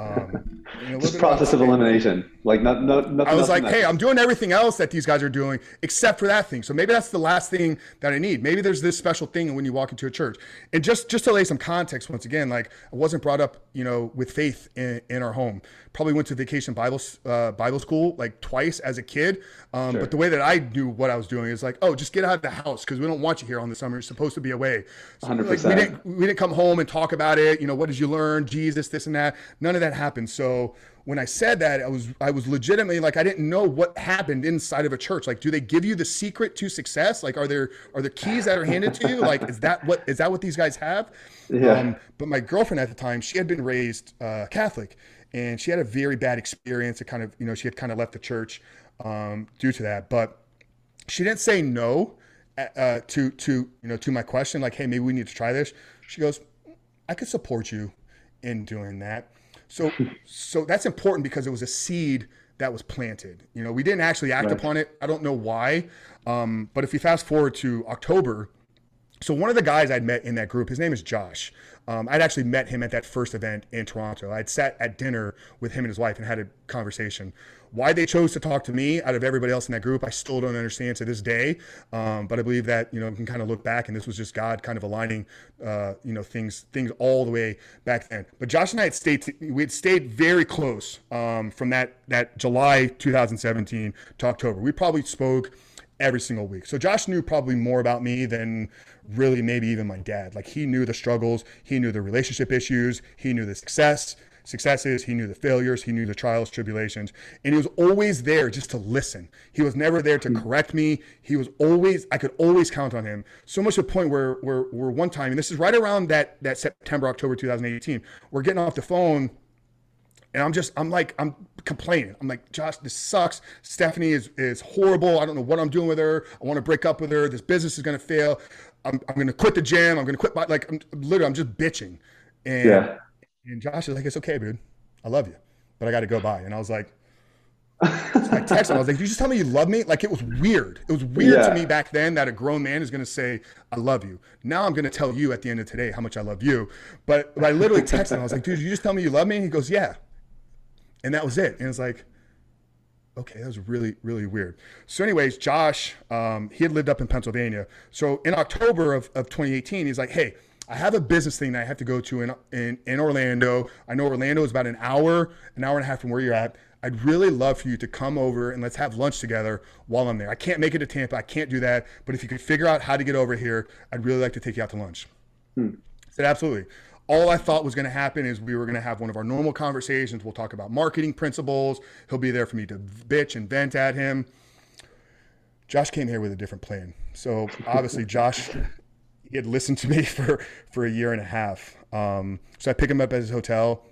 Um, Just process of elimination. Like not, not I was like, hey, I'm doing everything else that these guys are doing except for that thing. So maybe that's the last thing that I need. Maybe there's this special thing when you walk into a church. And just just to lay some context once again, like I wasn't brought up, you know, with faith in, in our home. Probably went to vacation Bible uh, Bible school like twice as a kid. Um, sure. But the way that I knew what I was doing is like, oh, just get out of the house because we don't want you here on the summer. You're supposed to be away. So, 100%. Like, we didn't we didn't come home and talk about it. You know, what did you learn? Jesus, this and that. None of that happened. So when I said that, I was I was legitimately like I didn't know what happened inside of a church. Like, do they give you the secret to success? Like, are there are there keys that are handed to you? Like, is that what is that what these guys have? Yeah. Um, but my girlfriend at the time, she had been raised uh, Catholic, and she had a very bad experience. It kind of you know she had kind of left the church um, due to that, but she didn't say no uh, to to you know to my question like, hey, maybe we need to try this. She goes, I could support you in doing that. So so that's important because it was a seed that was planted. You know, we didn't actually act right. upon it. I don't know why. Um, but if you fast forward to October, so one of the guys I'd met in that group, his name is Josh. Um, I'd actually met him at that first event in Toronto. I'd sat at dinner with him and his wife and had a conversation. Why they chose to talk to me out of everybody else in that group, I still don't understand to this day. Um, but I believe that you know we can kind of look back, and this was just God kind of aligning, uh, you know, things things all the way back then. But Josh and I had stayed we had stayed very close um, from that that July 2017 to October. We probably spoke every single week. So Josh knew probably more about me than really maybe even my dad. Like he knew the struggles, he knew the relationship issues, he knew the success, successes, he knew the failures, he knew the trials, tribulations, and he was always there just to listen. He was never there to hmm. correct me. He was always I could always count on him. So much to the point where where where one time, and this is right around that that September October 2018, we're getting off the phone and I'm just, I'm like, I'm complaining. I'm like, Josh, this sucks. Stephanie is is horrible. I don't know what I'm doing with her. I want to break up with her. This business is going to fail. I'm, I'm to quit the gym. I'm to quit my, like, I'm literally, I'm just bitching. And, yeah. and Josh is like, it's okay, dude. I love you, but I got to go by. And I was like, so I texted him. I was like, "Did you just tell me you love me?" Like it was weird. It was weird yeah. to me back then that a grown man is to say, "I love you." Now I'm to tell you at the end of today how much I love you. But, but I literally texted him. I was like, "Dude, you just tell me you love me?" And he goes, "Yeah." and that was it. And it's like, okay, that was really, really weird. So, anyways, Josh, um, he had lived up in Pennsylvania. So, in October of, of 2018, he's like, hey, I have a business thing that I have to go to in, in, in Orlando. I know Orlando is about an hour, an hour and a half from where you're at. I'd really love for you to come over and let's have lunch together while I'm there. I can't make it to Tampa. I can't do that. But if you could figure out how to get over here, I'd really like to take you out to lunch. Hmm. I said, absolutely all I thought was going to happen is we were going to have one of our normal conversations. We'll talk about marketing principles. He'll be there for me to bitch and vent at him. Josh came here with a different plan. So obviously, Josh he had listened to me for for a year and a half. Um, so I pick him up at his hotel.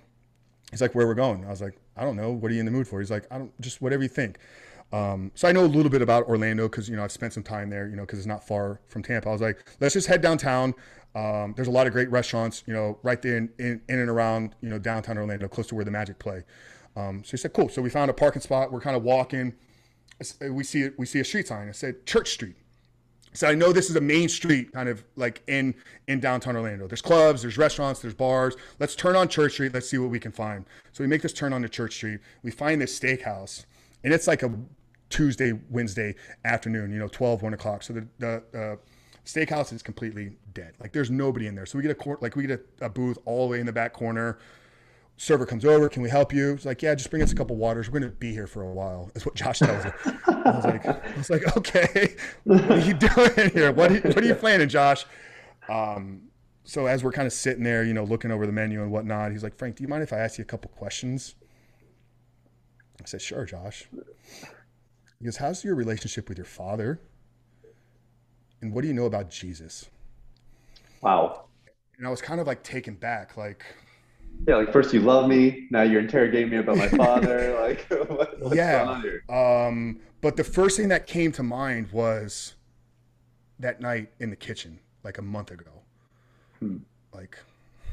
He's like, "Where we're going?" I was like, "I don't know. What are you in the mood for?" He's like, "I don't just whatever you think." Um, so I know a little bit about Orlando because you know I've spent some time there. You know because it's not far from Tampa. I was like, "Let's just head downtown." Um, there's a lot of great restaurants, you know, right there in, in, in, and around, you know, downtown Orlando, close to where the Magic play. Um, so he said, cool. So we found a parking spot. We're kind of walking. We see we see a street sign. It said Church Street. So I know this is a main street, kind of like in in downtown Orlando. There's clubs, there's restaurants, there's bars. Let's turn on Church Street. Let's see what we can find. So we make this turn on to Church Street. We find this steakhouse, and it's like a Tuesday, Wednesday afternoon. You know, 12, 1 o'clock. So the the uh, Steakhouse is completely dead. Like there's nobody in there. So we get a court, like we get a, a, booth all the way in the back corner. Server comes over. Can we help you? It's like, yeah, just bring us a couple waters. We're gonna be here for a while. That's what Josh tells her. I was like, I was like, okay, what are you doing here? What are you, what are you planning, Josh? Um, so as we're kind of sitting there, you know, looking over the menu and whatnot, he's like, Frank, do you mind if I ask you a couple questions? I said, sure, Josh. He goes, how's your relationship with your father? And what do you know about Jesus? Wow. And I was kind of like taken back, like, yeah, like first you love me, now you're interrogating me about my father. like, what, yeah. Um, but the first thing that came to mind was that night in the kitchen, like a month ago. Hmm. Like,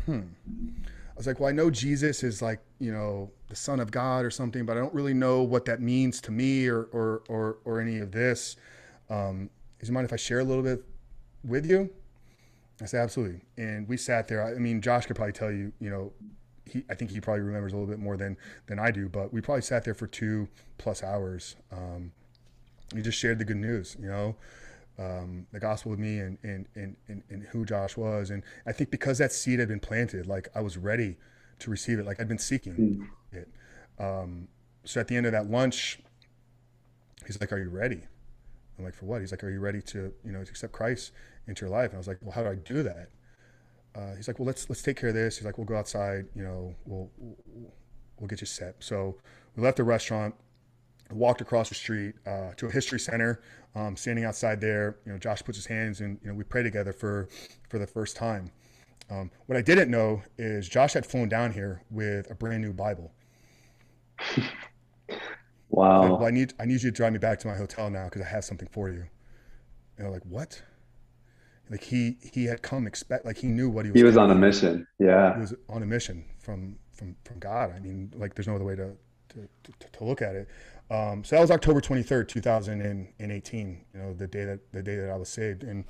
hmm. I was like, well, I know Jesus is like, you know, the Son of God or something, but I don't really know what that means to me or or or, or any of this. Um, is it mind if I share a little bit with you? I said, absolutely. And we sat there. I mean, Josh could probably tell you, you know, he, I think he probably remembers a little bit more than, than I do, but we probably sat there for two plus hours. Um, he just shared the good news, you know, um, the gospel with me and, and, and, and, and who Josh was. And I think because that seed had been planted, like I was ready to receive it. Like I'd been seeking mm. it. Um, so at the end of that lunch, he's like, are you ready? I'm like, for what? He's like, are you ready to, you know, accept Christ into your life? And I was like, well, how do I do that? Uh, he's like, well, let's let's take care of this. He's like, we'll go outside. You know, we'll we'll get you set. So we left the restaurant, walked across the street uh, to a history center. Um, standing outside there, you know, Josh puts his hands and you know we pray together for for the first time. Um, what I didn't know is Josh had flown down here with a brand new Bible. wow. Said, well, I need I need you to drive me back to my hotel now because I have something for you. And I'm like, what? like he he had come expect like he knew what he was. He was on a mission. Yeah, he was on a mission from from from God. I mean, like there's no other way to to, to, to look at it. Um, so that was October 23rd, 2018. You know, the day that the day that I was saved, and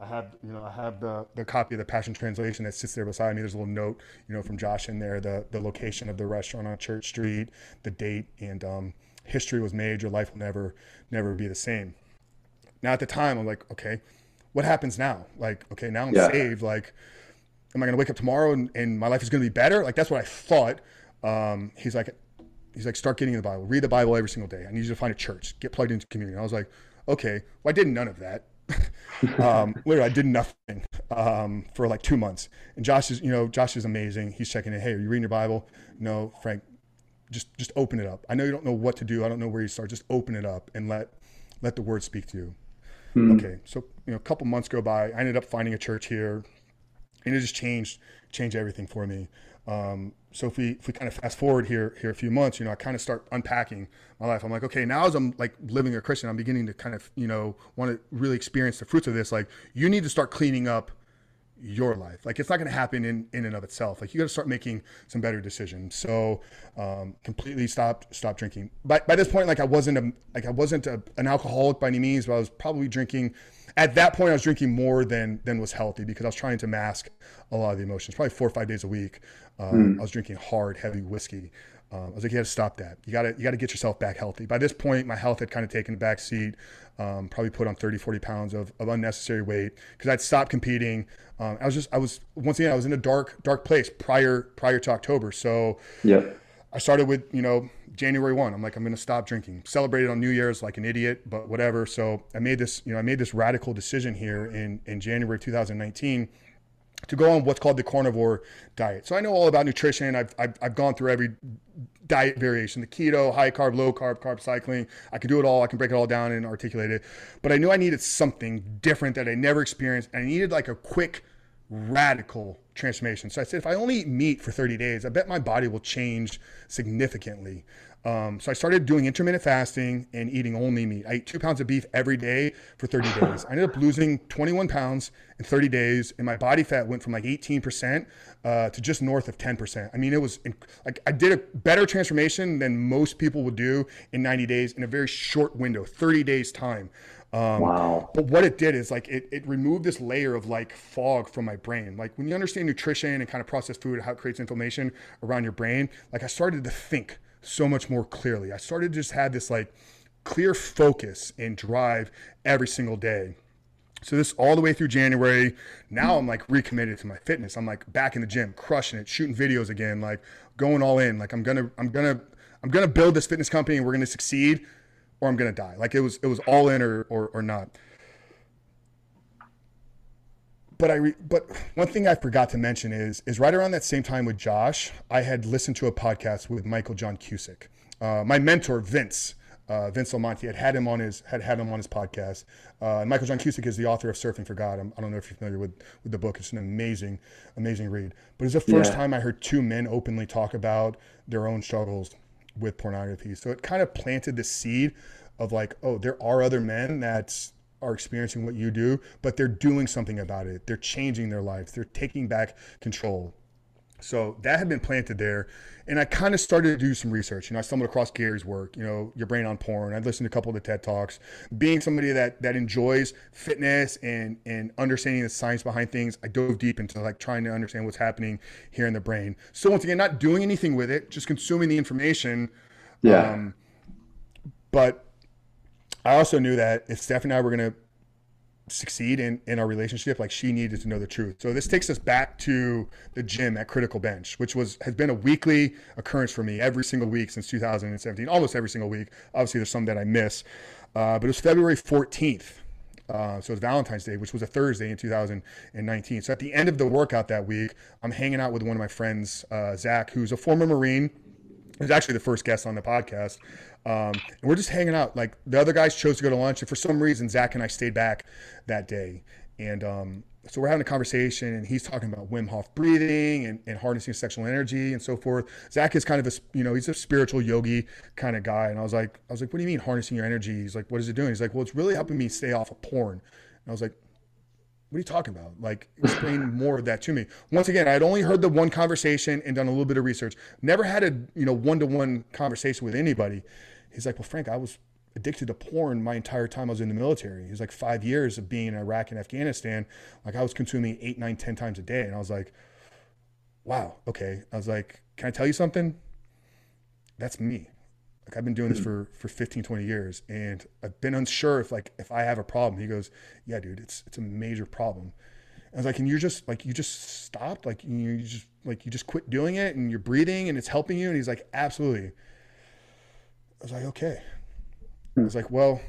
I have you know I have the the copy of the Passion Translation that sits there beside me. There's a little note you know from Josh in there, the the location of the restaurant on Church Street, the date, and um, history was made. Your life will never never be the same. Now at the time, I'm like, okay, what happens now? Like, okay, now I'm yeah. saved. Like, am I going to wake up tomorrow and, and my life is going to be better? Like, that's what I thought. Um, he's like, he's like, start getting in the Bible, read the Bible every single day. I need you to find a church, get plugged into community. I was like, okay, well, I did none of that. um, literally, I did nothing um, for like two months. And Josh is, you know, Josh is amazing. He's checking in. Hey, are you reading your Bible? No, Frank, just just open it up. I know you don't know what to do. I don't know where you start. Just open it up and let let the word speak to you. Hmm. Okay, so you know, a couple months go by. I ended up finding a church here, and it just changed changed everything for me. Um, so if we if we kind of fast forward here here a few months, you know, I kind of start unpacking my life. I'm like, okay, now as I'm like living a Christian, I'm beginning to kind of you know want to really experience the fruits of this. Like, you need to start cleaning up your life. Like it's not going to happen in, in and of itself. Like you got to start making some better decisions. So um, completely stopped stop drinking. But by this point, like I wasn't a like I wasn't a, an alcoholic by any means, but I was probably drinking. At that point, I was drinking more than than was healthy because I was trying to mask a lot of the emotions. Probably four or five days a week, um, mm. I was drinking hard, heavy whiskey. Um, I was like, you got to stop that. You got to you got to get yourself back healthy. By this point, my health had kind of taken a back seat. Um, probably put on 30, 40 pounds of, of unnecessary weight because I'd stopped competing. Um, I was just I was once again I was in a dark dark place prior prior to October. So yeah, I started with you know January one. I'm like I'm going to stop drinking. Celebrated on New Year's like an idiot, but whatever. So I made this you know I made this radical decision here in in January 2019 to go on what's called the carnivore diet. So I know all about nutrition. I've, I've, I've, gone through every diet variation, the keto, high carb, low carb, carb cycling. I can do it all. I can break it all down and articulate it. But I knew I needed something different that I never experienced. And I needed like a quick, radical transformation. So I said, if I only eat meat for 30 days, I bet my body will change significantly. Um, so I started doing intermittent fasting and eating only meat. I ate two pounds of beef every day for 30 days. I ended up losing 21 pounds in 30 days, and my body fat went from like 18% uh, to just north of 10%. I mean, it was like I did a better transformation than most people would do in 90 days in a very short window, 30 days time. Um, wow. But what it did is like it, it removed this layer of like fog from my brain. Like when you understand nutrition and kind of processed food, how it creates inflammation around your brain, like I started to think so much more clearly. I started to just have this like clear focus and drive every single day. So this all the way through January. Now I'm like recommitted to my fitness. I'm like back in the gym, crushing it, shooting videos again, like going all in. Like I'm gonna, I'm gonna, I'm gonna build this fitness company and we're gonna succeed, or I'm gonna die. Like it was, it was all in or or, or not but I re- but one thing I forgot to mention is is right around that same time with Josh, I had listened to a podcast with Michael John Cusick, uh, my mentor Vince. uh, Vince Del Monte had had him on his had had him on his podcast. Uh, and Michael John Cusick is the author of Surfing for God. I'm, I do not know if you're familiar with with the book. It's an amazing, amazing read. But it's the first yeah. time I heard two men openly talk about their own struggles with pornography. So it kind of planted the seed of like, oh, there are other men that are experiencing what you do, but they're doing something about it. They're changing their lives. They're taking back control. So that had been planted there. And I kind of started to do some research. You know, I stumbled across Gary's work, you know, Your Brain on Porn. I'd listened to a couple of the TED Talks. Being somebody that that enjoys fitness and and understanding the science behind things, I dove deep into like trying to understand what's happening here in the brain. So once again, not doing anything with it, just consuming the information. Yeah. Um, but I also knew that if Steph and I were going to succeed in, in our relationship, like she needed to know the truth. So this takes us back to the gym at Critical Bench, which was has been a weekly occurrence for me every single week since 2017, almost every single week. Obviously, there's some that I miss, uh, but it was February 14th. Uh, so it's Valentine's Day, which was a Thursday in 2019. So at the end of the workout that week, I'm hanging out with one of my friends, uh, Zach, who's a former Marine. He's actually the first guest on the podcast. Um, and we're just hanging out. Like the other guys chose to go to lunch, and for some reason, Zach and I stayed back that day. And um, so we're having a conversation, and he's talking about Wim Hof breathing and, and harnessing sexual energy and so forth. Zach is kind of a you know he's a spiritual yogi kind of guy, and I was like I was like, what do you mean harnessing your energy? He's like, what is it doing? He's like, well, it's really helping me stay off of porn. And I was like, what are you talking about? Like, explain more of that to me. Once again, I had only heard the one conversation and done a little bit of research. Never had a you know one to one conversation with anybody. He's like, well, Frank, I was addicted to porn my entire time I was in the military. He's like five years of being in Iraq and Afghanistan. Like I was consuming eight, nine, ten times a day. And I was like, wow, okay. I was like, can I tell you something? That's me. Like I've been doing this hmm. for, for 15, 20 years and I've been unsure if like, if I have a problem, he goes, yeah, dude, it's, it's a major problem. I was like, and you're just like, you just stopped, like you just like, you just quit doing it and you're breathing and it's helping you. And he's like, absolutely. I was like, okay. I was hmm. like, well,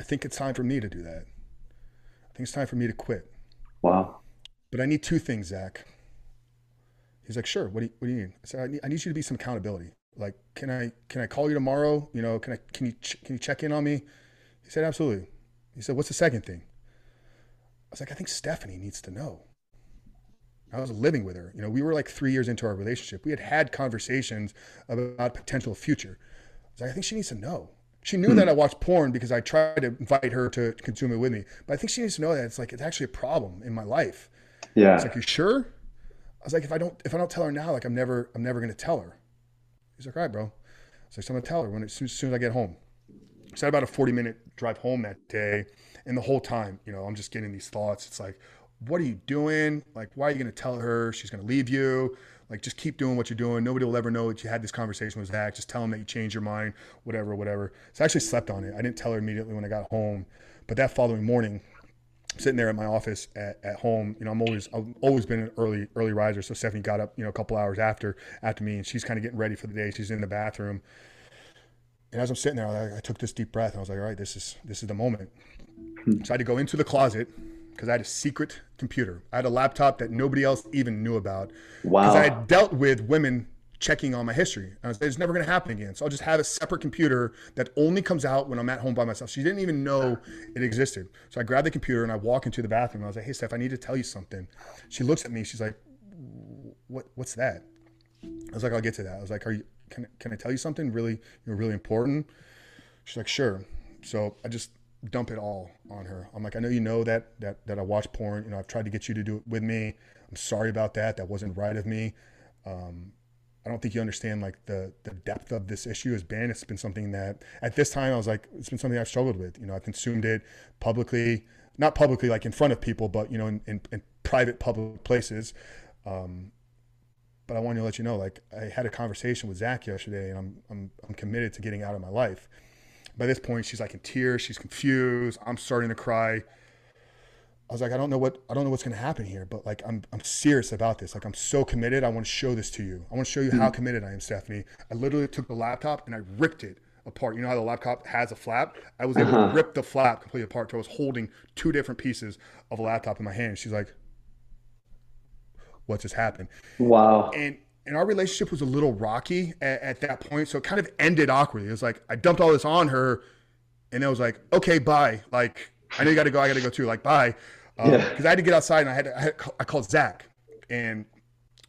I think it's time for me to do that. I think it's time for me to quit. Wow. But I need two things, Zach. He's like, sure. What do you, what do you need? I said, I need, I need you to be some accountability. Like, can I can I call you tomorrow? You know, can I can you ch- can you check in on me? He said, absolutely. He said, what's the second thing? I was like, I think Stephanie needs to know. I was living with her. You know, we were like three years into our relationship. We had had conversations about potential future. I was like, I think she needs to know. She knew hmm. that I watched porn because I tried to invite her to consume it with me. But I think she needs to know that it's like it's actually a problem in my life. Yeah. It's like, you sure? I was like, if I don't if I don't tell her now, like I'm never I'm never gonna tell her. He's like, all right, bro. I like, so I'm gonna tell her when as soon, as soon as I get home. So I had about a 40 minute drive home that day. And the whole time, you know, I'm just getting these thoughts. It's like, what are you doing? Like, why are you to tell her she's to leave you? Like, just keep doing what you're doing. Nobody will ever know that you had this conversation with Zach. Just tell him that you changed your mind, whatever, whatever. So I actually slept on it. I didn't tell her immediately when I got home. But that following morning, sitting there at my office at, at home, you know, I'm always I've always been an early early riser. So Stephanie got up, you know, a couple hours after after me, and she's kind of getting ready for the day. She's in the bathroom, and as I'm sitting there, I, I took this deep breath, and I was like, all right, this is this is the moment. So I had to go into the closet because I had a secret computer. I had a laptop that nobody else even knew about. Wow. Because I had dealt with women checking on my history. Was it's never going to happen again. So I'll just have a separate computer that only comes out when I'm at home by myself. She didn't even know it existed. So I grabbed the computer and I walk into the bathroom. I was like, hey, Steph, I need to tell you something. She looks at me. She's like, what, what's that? I was like, I'll get to that. I was like, are you, can, can I tell you something really, you know, really important? She's like, sure. So I just dump it all on her. I'm like, I know you know that that that I watch porn. You know, I've tried to get you to do it with me. I'm sorry about that. That wasn't right of me. Um, I don't think you understand like the the depth of this issue has been. It's been something that at this time I was like, it's been something I've struggled with. You know, I've consumed it publicly, not publicly like in front of people, but you know, in, in, in private public places. Um, but I wanted to let you know, like I had a conversation with Zach yesterday, and I'm I'm I'm committed to getting out of my life. By this point, she's like in tears. She's confused. I'm starting to cry. I was like, I don't know what I don't know what's going to happen here, but like I'm I'm serious about this. Like I'm so committed. I want to show this to you. I want to show you mm-hmm. how committed I am, Stephanie. I literally took the laptop and I ripped it apart. You know how the laptop has a flap? I was able uh-huh. to rip the flap completely apart. So I was holding two different pieces of a laptop in my hand. She's like, "What just happened?" Wow. And and our relationship was a little rocky at, at, that point. So it kind of ended awkwardly. It was like I dumped all this on her, and it was like, okay, bye. Like I know you got to go. I got to go too. Like bye, because um, yeah. I had to get outside, and I had, to, I, had I called Zach, and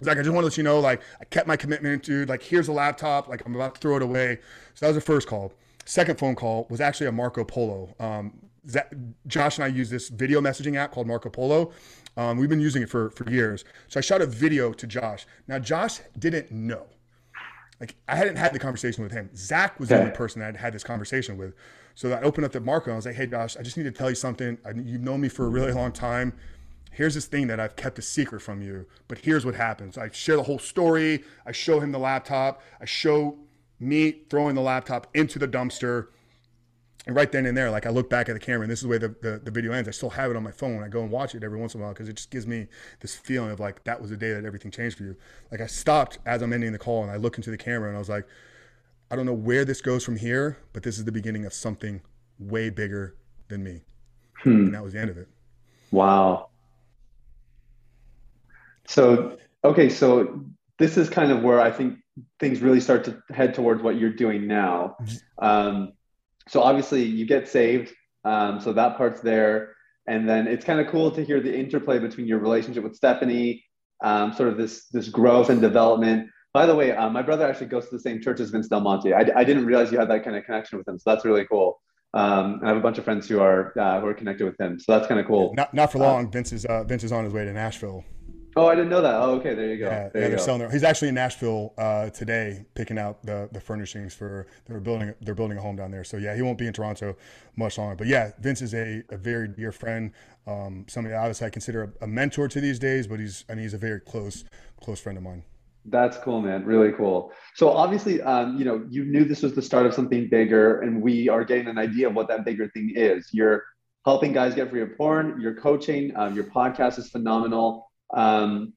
Zach, I just want to let you know, like I kept my commitment, dude. Like here's a laptop. Like I'm about to throw it away. So that was the first call. Second phone call was actually a Marco Polo. Um, Zach, Josh and I use this video messaging app called Marco Polo. Um, we've been using it for, for years. So I shot a video to Josh. Now, Josh didn't know. Like, I hadn't had the conversation with him. Zach was okay. the only person that I'd had this conversation with. So I opened up the Marco and I was like, hey, Josh, I just need to tell you something. I, you've known me for a really long time. Here's this thing that I've kept a secret from you, but here's what happens. I share the whole story. I show him the laptop. I show me throwing the laptop into the dumpster and right then and there, like I look back at the camera, and this is the way the, the, the video ends. I still have it on my phone. I go and watch it every once in a while because it just gives me this feeling of like that was the day that everything changed for you. Like I stopped as I'm ending the call and I look into the camera and I was like, I don't know where this goes from here, but this is the beginning of something way bigger than me. Hmm. And that was the end of it. Wow. So, okay, so this is kind of where I think things really start to head towards what you're doing now. Mm-hmm. Um, so obviously you get saved. Um, so that part's there. And then it's kind of cool to hear the interplay between your relationship with Stephanie, um, sort of this this growth and development. By the way, uh, my brother actually goes to the same church as Vince Del Monte. I, I didn't realize you had that kind of connection with him, so that's really cool. Um, and I have a bunch of friends who are uh, who are connected with him, so that's kind of cool. Not not for long. Uh, Vince is uh, Vince is on his way to Nashville Oh, I didn't know that. Oh, okay. There you go. Yeah, there yeah they're go. selling their, He's actually in Nashville uh, today, picking out the the furnishings for they're building they're building a home down there. So yeah, he won't be in Toronto much longer. But yeah, Vince is a, a very dear friend. Um, somebody obviously I consider a, a, mentor to these days, but he's I mean he's a very close close friend of mine. That's cool, man. Really cool. So obviously, um, you know, you knew this was the start of something bigger, and we are getting an idea of what that bigger thing is. You're helping guys get free of porn. You're coaching. Um, your podcast is phenomenal. Um,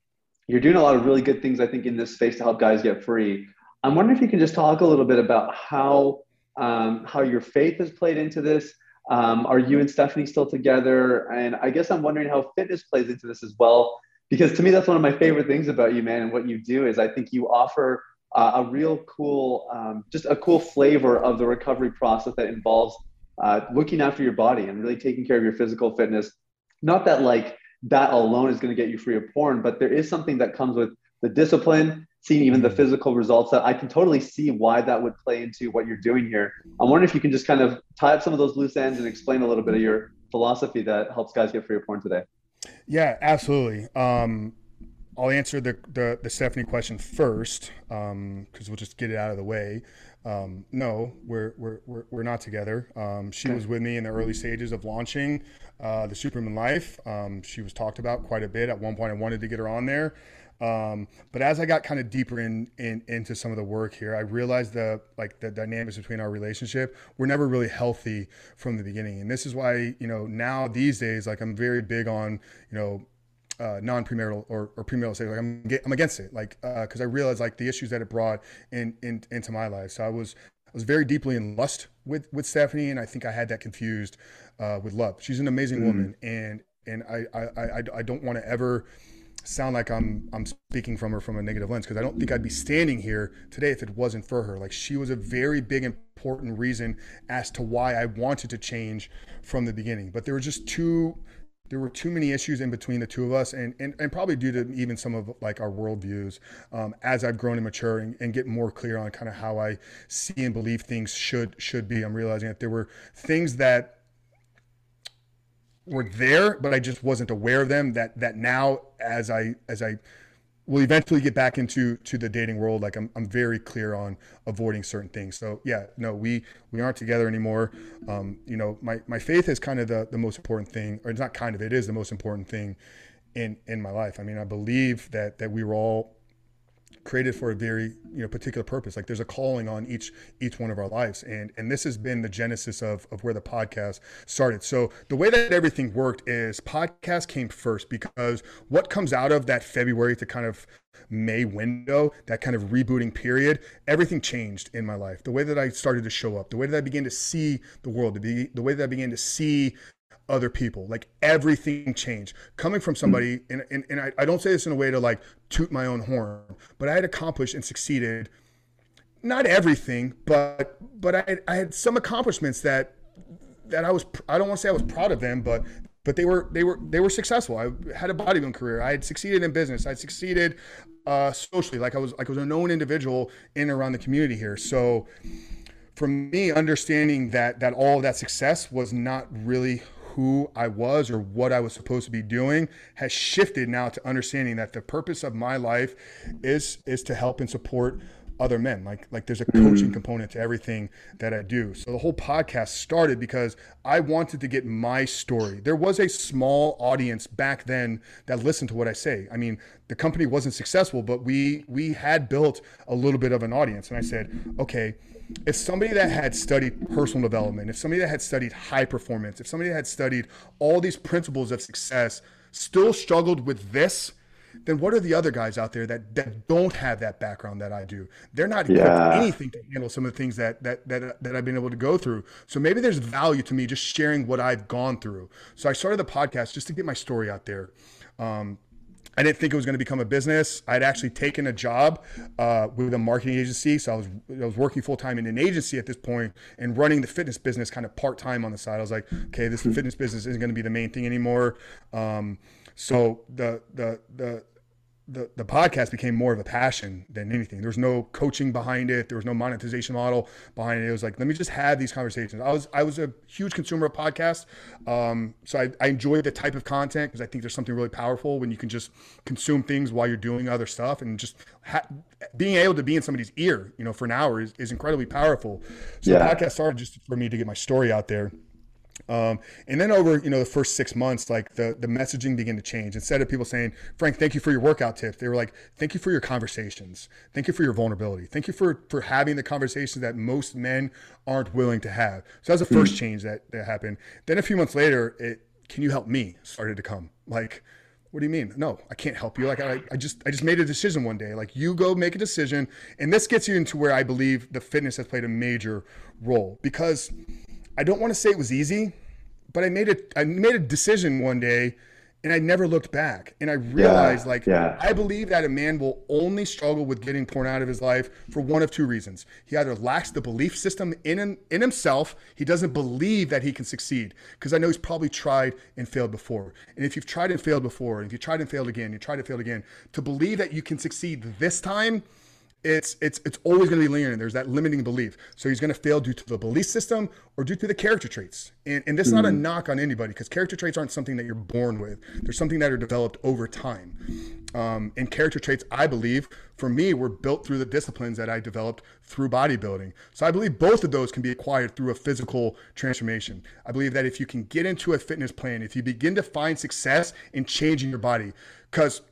you're doing a lot of really good things, I think, in this space to help guys get free. I'm wondering if you can just talk a little bit about how um, how your faith has played into this. Um, are you and Stephanie still together? And I guess I'm wondering how fitness plays into this as well, because to me that's one of my favorite things about you, man. And what you do is I think you offer uh, a real cool, um, just a cool flavor of the recovery process that involves uh, looking after your body and really taking care of your physical fitness. Not that like that alone is going to get you free of porn. But there is something that comes with the discipline, seeing even the mm-hmm. physical results that I can totally see why that would play into what you're doing here. I'm wondering if you can just kind of tie up some of those loose ends and explain a little bit of your philosophy that helps guys get free of porn today. Yeah, absolutely. Um, I'll answer the, the, the Stephanie question first because um, we'll just get it out of the way. Um, no, we're, we're, we're, we're not together. Um, she was with me in the early stages of launching uh, the Superman Life. Um, she was talked about quite a bit. At one point, I wanted to get her on there. Um, but as I got kind of deeper in, in into some of the work here, I realized the like the dynamics between our relationship were never really healthy from the beginning. And this is why you know now these days, like I'm very big on you know uh, non-premarital or, or premarital sex. Like I'm, I'm against it. Like because uh, I realized like the issues that it brought in, in into my life. So I was I was very deeply in lust with with Stephanie, and I think I had that confused uh, with love. She's an amazing mm-hmm. woman, and and I I I, I don't want to ever sound like I'm I'm speaking from her from a negative lens because I don't think I'd be standing here today if it wasn't for her. Like she was a very big important reason as to why I wanted to change from the beginning. But there were just two there were too many issues in between the two of us and, and, and probably due to even some of like our worldviews um, as i've grown and mature and, and, get more clear on kind of how i see and believe things should should be i'm realizing that there were things that were there but i just wasn't aware of them that that now as i as i will eventually get back into to the dating world like I'm, I'm very clear on avoiding certain things. So yeah no we we aren't together anymore. Um, you know my, my faith is kind of the, the most important thing or it's not kind of it is the most important thing in in my life. I mean i believe that that we were all created for a very you know particular purpose. Like there's a calling on each each one of our lives. And and this has been the genesis of of where the podcast started. So the way that everything worked is podcast came first because what comes out of that february to kind of may window that kind of rebooting period everything changed in my life. The way that i started to show up the way that i began to see the world the, the way that i began to see other people. Like everything changed. Coming from somebody, and, and, and I, I don't say this in a way to like toot my own horn, but I had accomplished and succeeded not everything, but but I had, I had some accomplishments that that I was I don't want to say I was proud of them, but but they were they were they were successful. I had a bodybuilding career. I had succeeded in business. I succeeded uh, socially, like I was like I was a known individual in and around the community here. So for me, understanding that that all that success was not really who I was or what I was supposed to be doing has shifted now to understanding that the purpose of my life is is to help and support other men. Like like there's a coaching mm. component to everything that I do. So the whole podcast started because I wanted to get my story. There was a small audience back then that listened to what I say. I mean, the company wasn't successful, but we we had built a little bit of an audience. And I said, okay, if somebody that had studied personal development, if somebody that had studied high performance, if somebody that had studied all these principles of success still struggled with this, then what are the other guys out there that, that don't have that background that I do? They're not equipped yeah. anything to handle some of the things that, that that that I've been able to go through. So maybe there's value to me just sharing what I've gone through. So I started the podcast just to get my story out there. Um, I didn't think it was going to become a business. I'd actually taken a job uh, with a marketing agency, so I was I was working full time in an agency at this point and running the fitness business kind of part time on the side. I was like, okay, this hmm. fitness business isn't going to be the main thing anymore. Um, so the the the the, the podcast became more of a passion than anything. There was no coaching behind it. There was no monetization model behind it. It was like, let me just have these conversations. I was I was a huge consumer of podcasts, um, so I, I enjoyed the type of content because I think there's something really powerful when you can just consume things while you're doing other stuff and just ha- being able to be in somebody's ear, you know, for an hour is, is incredibly powerful. So yeah. the podcast started just for me to get my story out there. Um, and then over, you know, the first six months, like the, the messaging began to change. Instead of people saying, Frank, thank you for your workout tips, they were like, thank you for your conversations. Thank you for your vulnerability. Thank you for, for having the conversations that most men aren't willing to have. So that was the first mm. change that, that happened. Then a few months later, it, can you help me started to come like, what do you mean? No, I can't help you. Like I, I just I just made a decision one day. Like you go make a decision, and this gets you into where I believe the fitness has played a major role because I don't want to say it was easy, but I made a I made a decision one day and I never looked back. And I realized yeah, like yeah. I believe that a man will only struggle with getting porn out of his life for one of two reasons. He either lacks the belief system in in himself, he doesn't believe that he can succeed because I know he's probably tried and failed before. And if you've tried and failed before, and if you tried and failed again, you tried and failed again, to believe that you can succeed this time it's it's it's always going to be linear. There's that limiting belief. So he's going to fail due to the belief system or due to the character traits. And and this is mm. not a hmm. knock on anybody because character traits aren't something that you're born with. They're something that are developed over time. Um, and character traits, I believe, for me, were built through the disciplines that I developed through bodybuilding. So I believe both of those can be acquired through a physical transformation. I believe that if you can get into a fitness plan, if you begin to find success in changing your body, because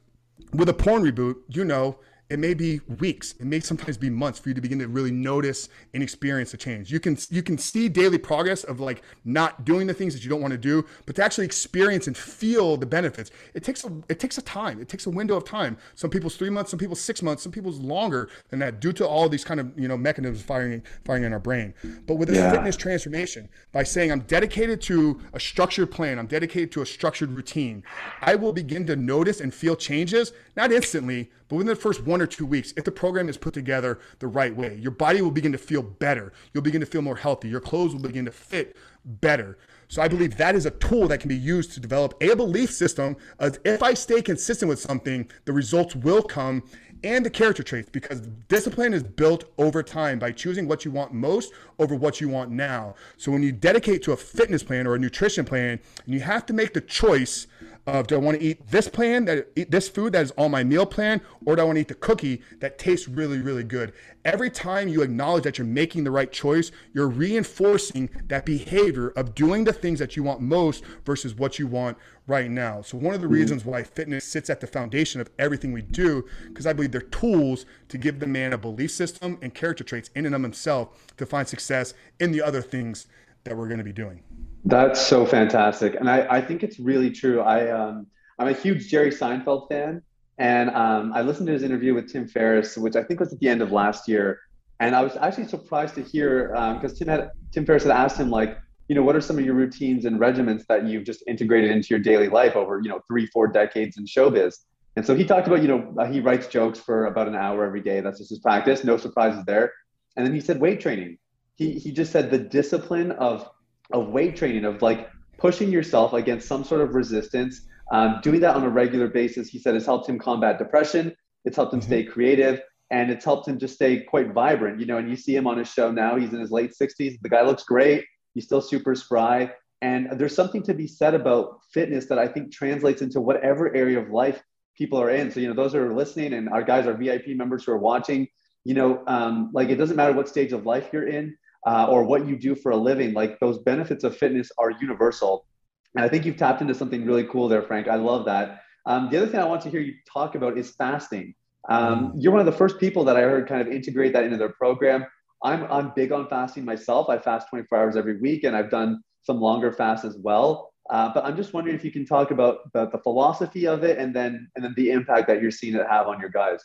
with a porn reboot, you know it may be weeks it may sometimes be months for you to begin to really notice and experience a change. You can you can see daily progress of like not doing the things that you don't want to do but to actually experience and feel the benefits. It takes a it takes a time it takes a window of time. Some people's three months some people's six months some people's longer than that due to all these kind of you know mechanisms firing firing in our brain. But with a yeah. fitness transformation by saying i'm dedicated to a structured plan i'm dedicated to a structured routine i will begin to notice and feel changes not instantly but within the first one or two weeks, if the program is put together the right way, your body will begin to feel better. You'll begin to feel more healthy. Your clothes will begin to fit better. So I believe that is a tool that can be used to develop a belief system of if I stay consistent with something, the results will come and the character traits because discipline is built over time by choosing what you want most over what you want now. So when you dedicate to a fitness plan or a nutrition plan, and you have to make the choice of do I want to eat this plan that eat this food that is on my meal plan, or do I want to eat the cookie that tastes really, really good? Every time you acknowledge that you're making the right choice, you're reinforcing that behavior of doing the things that you want most versus what you want right now. So one of the mm-hmm. reasons why fitness sits at the foundation of everything we do, because I believe they're tools to give the man a belief system and character traits in and of himself to find success in the other things that we're going to be doing. That's so fantastic, and I, I think it's really true. I um, I'm a huge Jerry Seinfeld fan, and um, I listened to his interview with Tim Ferriss, which I think was at the end of last year, and I was actually surprised to hear because um, Tim had Tim Ferriss had asked him like, you know, what are some of your routines and regiments that you've just integrated into your daily life over, you know, three, four decades in showbiz? And so he talked about, you know, uh, he writes jokes for about an hour every day. That's just his practice. No surprises there. And then he said weight training. He he just said the discipline of of weight training of like pushing yourself against some sort of resistance, um, doing that on a regular basis. He said has helped him combat depression. It's helped him mm-hmm. stay creative and it's helped him just stay quite vibrant. You know, and you see him on his show now. He's in his late 60s. The guy looks great. He's still super spry. And there's something to be said about fitness that I think translates into whatever area of life people are in. So, you know, those are listening and our guys are VIP members who are watching, you know, um, like it doesn't matter what stage of life you're in uh, or what you do for a living, like those benefits of fitness are universal. And I think you've tapped into something really cool there, Frank. I love that. Um, the other thing I want to hear you talk about is fasting. Um, mm. you're one of the first people that I heard kind of integrate that into their program. I'm, I'm big on fasting myself. I fast 24 hours every week and I've done some longer fasts as well. Uh, but I'm just wondering if you can talk about, about the philosophy of it and then and then the impact that you're seeing it have on your guys.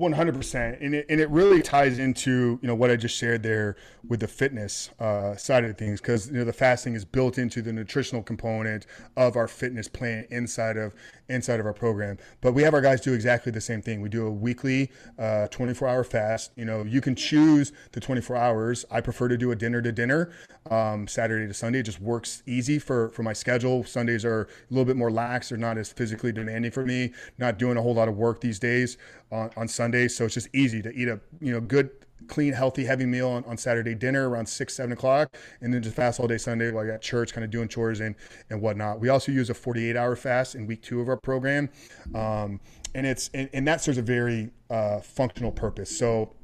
100% and it, and it really ties into you know what i just shared there with the fitness uh, side of things because you know the fasting is built into the nutritional component of our fitness plan inside of inside of our program. But we have our guys do exactly the same thing. We do a weekly uh, 24 hour fast. You know you can choose the 24 hours. I prefer to do a dinner to dinner um, saturday to sunday. It just works easy for for my schedule. Sundays are a little bit more lax. They're not as physically demanding for me. Not doing a whole lot of work these days on, on Sundays. So it's just easy to eat a you know good, clean, healthy, heavy meal on, on Saturday dinner around six, seven o'clock, and then just fast all day Sunday while I got church, kind of doing chores and and whatnot. We also use a 48 hour fast in week two of our program, um, and it's and, and that serves a very uh, functional purpose. So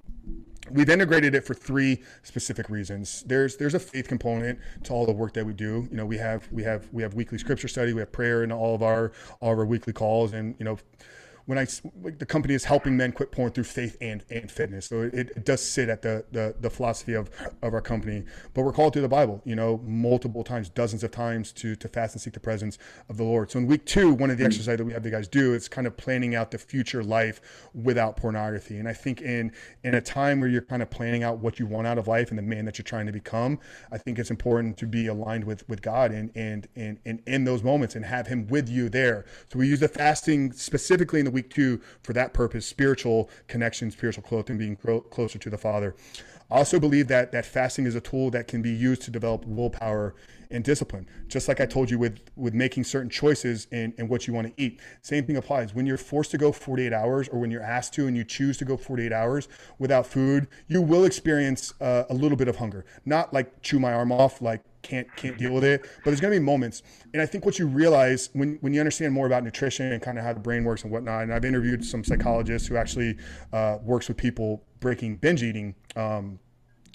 we've integrated it for three specific reasons there's there's a faith component to all the work that we do you know we have we have we have weekly scripture study we have prayer in all of our all of our weekly calls and you know when I like the company is helping men quit porn through faith and, and fitness. So it, it does sit at the, the, the philosophy of, of our company. But we're called through the Bible, you know, multiple times, dozens of times to to fast and seek the presence of the Lord. So in week two, one of the exercises that we have the guys do is kind of planning out the future life without pornography. And I think in in a time where you're kind of planning out what you want out of life and the man that you're trying to become, I think it's important to be aligned with with God and and and, and in those moments and have Him with you there. So we use the fasting specifically in the week two for that purpose, spiritual connection, spiritual clothing, being closer to the Father. I also believe that that fasting is a tool that can be used to develop willpower and discipline. Just like I told you with with making certain choices in, in what you want to eat. Same thing applies. When you're forced to go 48 hours or when you're asked to and you choose to go 48 hours without food, you will experience uh, a little bit of hunger. Not like chew my arm off, like can't can't deal with it. But there's gonna be moments. And I think what you realize when, when you understand more about nutrition and kind of how the brain works and whatnot, and I've interviewed some psychologists who actually uh, works with people breaking binge eating um,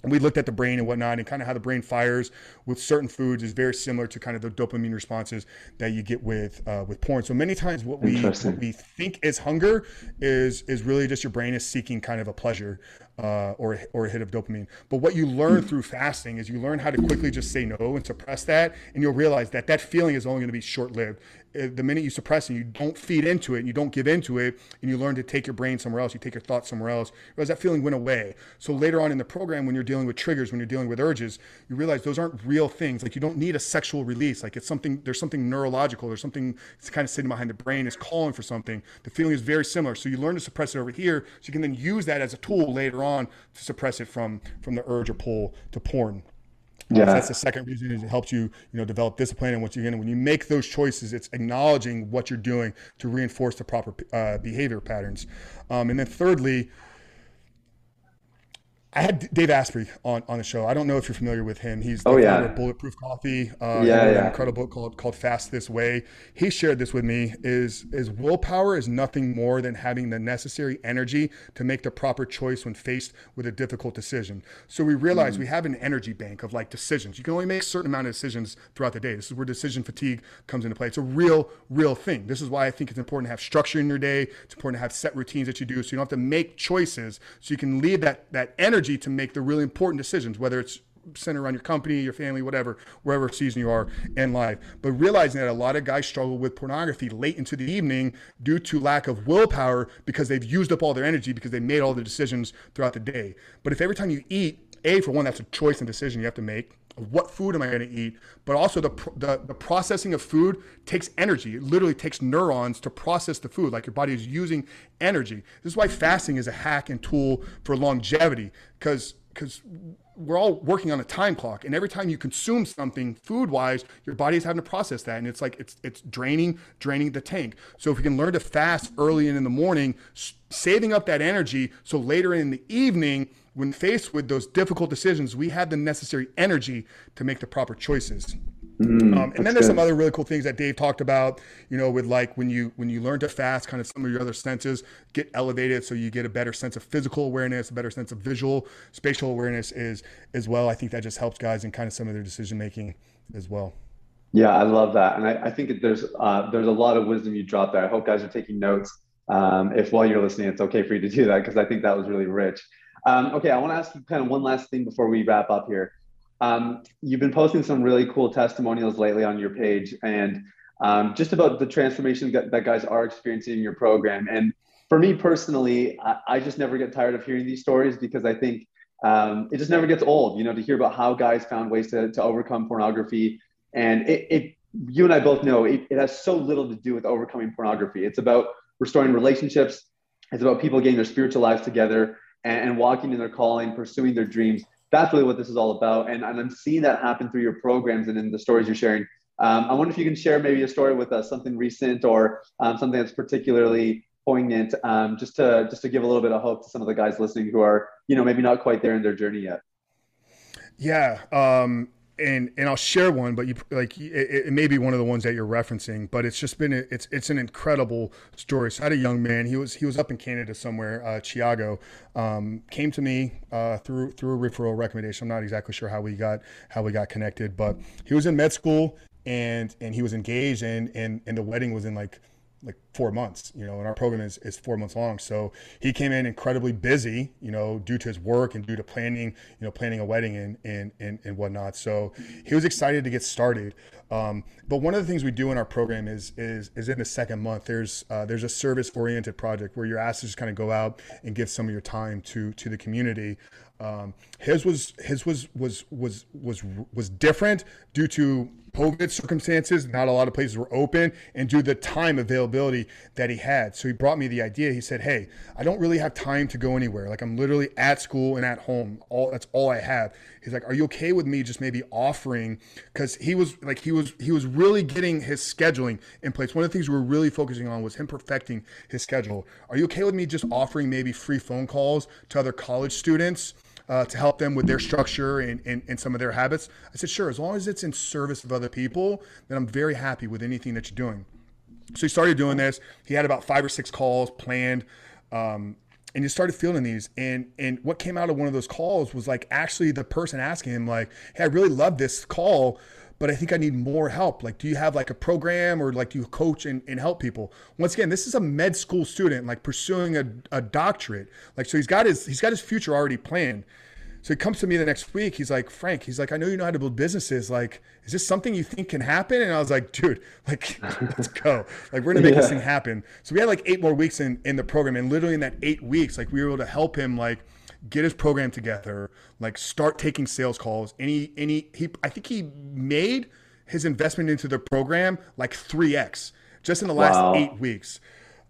we looked at the brain and whatnot and kind of how the brain fires with certain foods is very similar to kind of the dopamine responses that you get with uh, with porn so many times what we what we think is hunger is is really just your brain is seeking kind of a pleasure uh, or, or a hit of dopamine but what you learn through fasting is you learn how to quickly just say no and suppress that and you'll realize that that feeling is only going to be short-lived uh, the minute you suppress it, you don't feed into it, and you don't give into it, and you learn to take your brain somewhere else, you take your thoughts somewhere else, because that feeling went away. So later on in the program, when you're dealing with triggers, when you're dealing with urges, you realize those aren't real things. Like you don't need a sexual release. Like it's something, there's something neurological, there's something that's kind of sitting behind the brain is calling for something. The feeling is very similar. So you learn to suppress it over here, so you can then use that as a tool later on to suppress it from from the urge or pull to porn. Yeah. that's the second reason it helps you, you know, develop discipline. And once to, when you make those choices, it's acknowledging what you're doing to reinforce the proper uh, behavior patterns. Um, and then thirdly, I had Dave Asprey on, on the show. I don't know if you're familiar with him. He's the oh, yeah. of Bulletproof Coffee. Uh, yeah, yeah. An incredible book called, called Fast This Way. He shared this with me is, is willpower is nothing more than having the necessary energy to make the proper choice when faced with a difficult decision. So we realize mm-hmm. we have an energy bank of like decisions. You can only make a certain amount of decisions throughout the day. This is where decision fatigue comes into play. It's a real, real thing. This is why I think it's important to have structure in your day. It's important to have set routines that you do so you don't have to make choices so you can leave that, that energy energy to make the really important decisions, whether it's centered around your company, your family, whatever, wherever season you are in life. But realizing that a lot of guys struggle with pornography late into the evening due to lack of willpower because they've used up all their energy because they made all the decisions throughout the day. But if every time you eat, a for one that's a choice and decision you have to make what food am I going to eat? But also the, the, the processing of food takes energy. It literally takes neurons to process the food. Like your body is using energy. This is why fasting is a hack and tool for longevity because because we're all working on a time clock and every time you consume something food wise your body is having to process that and it's like it's it's draining draining the tank so if we can learn to fast early and in the morning saving up that energy so later in the evening when faced with those difficult decisions we have the necessary energy to make the proper choices Mm, um, and then there's good. some other really cool things that Dave talked about, you know, with like when you when you learn to fast, kind of some of your other senses get elevated, so you get a better sense of physical awareness, a better sense of visual, spatial awareness is as well. I think that just helps guys in kind of some of their decision making as well. Yeah, I love that, and I, I think there's uh, there's a lot of wisdom you dropped there. I hope guys are taking notes. Um, if while you're listening, it's okay for you to do that because I think that was really rich. Um, okay, I want to ask you kind of one last thing before we wrap up here. Um, you've been posting some really cool testimonials lately on your page and um, just about the transformation that, that, guys are experiencing in your program. And for me personally, I, I, just never get tired of hearing these stories because I think um, it just never gets old, you know, to hear about how guys found ways to, to overcome pornography. And it, it, you and I both know it, it has so little to do with overcoming pornography. It's about restoring relationships. It's about people getting their spiritual lives together and, and walking in their calling, pursuing their dreams that's really what this is all about. And, and I'm seeing that happen through your programs and in the stories you're sharing. Um, I wonder if you can share maybe a story with us, something recent or um, something that's particularly poignant, um, just to just to give a little bit of hope to some of the guys listening who are, you know, maybe not quite there in their journey yet. Yeah, um, and and I'll share one, but you like it, it, may be one of the ones that you're referencing, but it's just been it's it's an incredible story. So I had a young man. He was he was up in Canada somewhere, uh, Chiago. Um, came to me uh, through through a referral recommendation. I'm not exactly sure how we got how we got connected, but he was in med school and and he was engaged, and and and the wedding was in like like four months, you know, and our program is, is four months long. So he came in incredibly busy, you know, due to his work and due to planning, you know, planning a wedding and, and, and, and whatnot. So he was excited to get started. Um, but one of the things we do in our program is, is, is in the second month, there's, uh, there's a service oriented project where you're asked to just kind of go out and give some of your time to, to the community. Um, his was, his was, was, was, was, was different due to COVID circumstances, not a lot of places were open, and due to the time availability that he had. So he brought me the idea. He said, Hey, I don't really have time to go anywhere. Like I'm literally at school and at home. All that's all I have. He's like, Are you okay with me just maybe offering? Because he was like he was he was really getting his scheduling in place. One of the things we were really focusing on was him perfecting his schedule. Are you okay with me just offering maybe free phone calls to other college students? Uh, to help them with their structure and, and, and some of their habits? I said, sure, as long as it's in service of other people, then I'm very happy with anything that you're doing. So he started doing this. He had about five or six calls planned. Um, and you started feeling these and and what came out of one of those calls was like actually the person asking him like hey i really love this call but I think I need more help. Like, do you have like a program or like do you coach and, and help people? Once again, this is a med school student, like pursuing a, a doctorate. Like, so he's got his, he's got his future already planned. So he comes to me the next week. He's like, Frank, he's like, I know you know how to build businesses. Like, is this something you think can happen? And I was like, dude, like, let's go. Like, we're gonna make yeah. this thing happen. So we had like eight more weeks in in the program, and literally in that eight weeks, like, we were able to help him like get his program together, like start taking sales calls. Any any he I think he made his investment into the program like 3x just in the last wow. 8 weeks.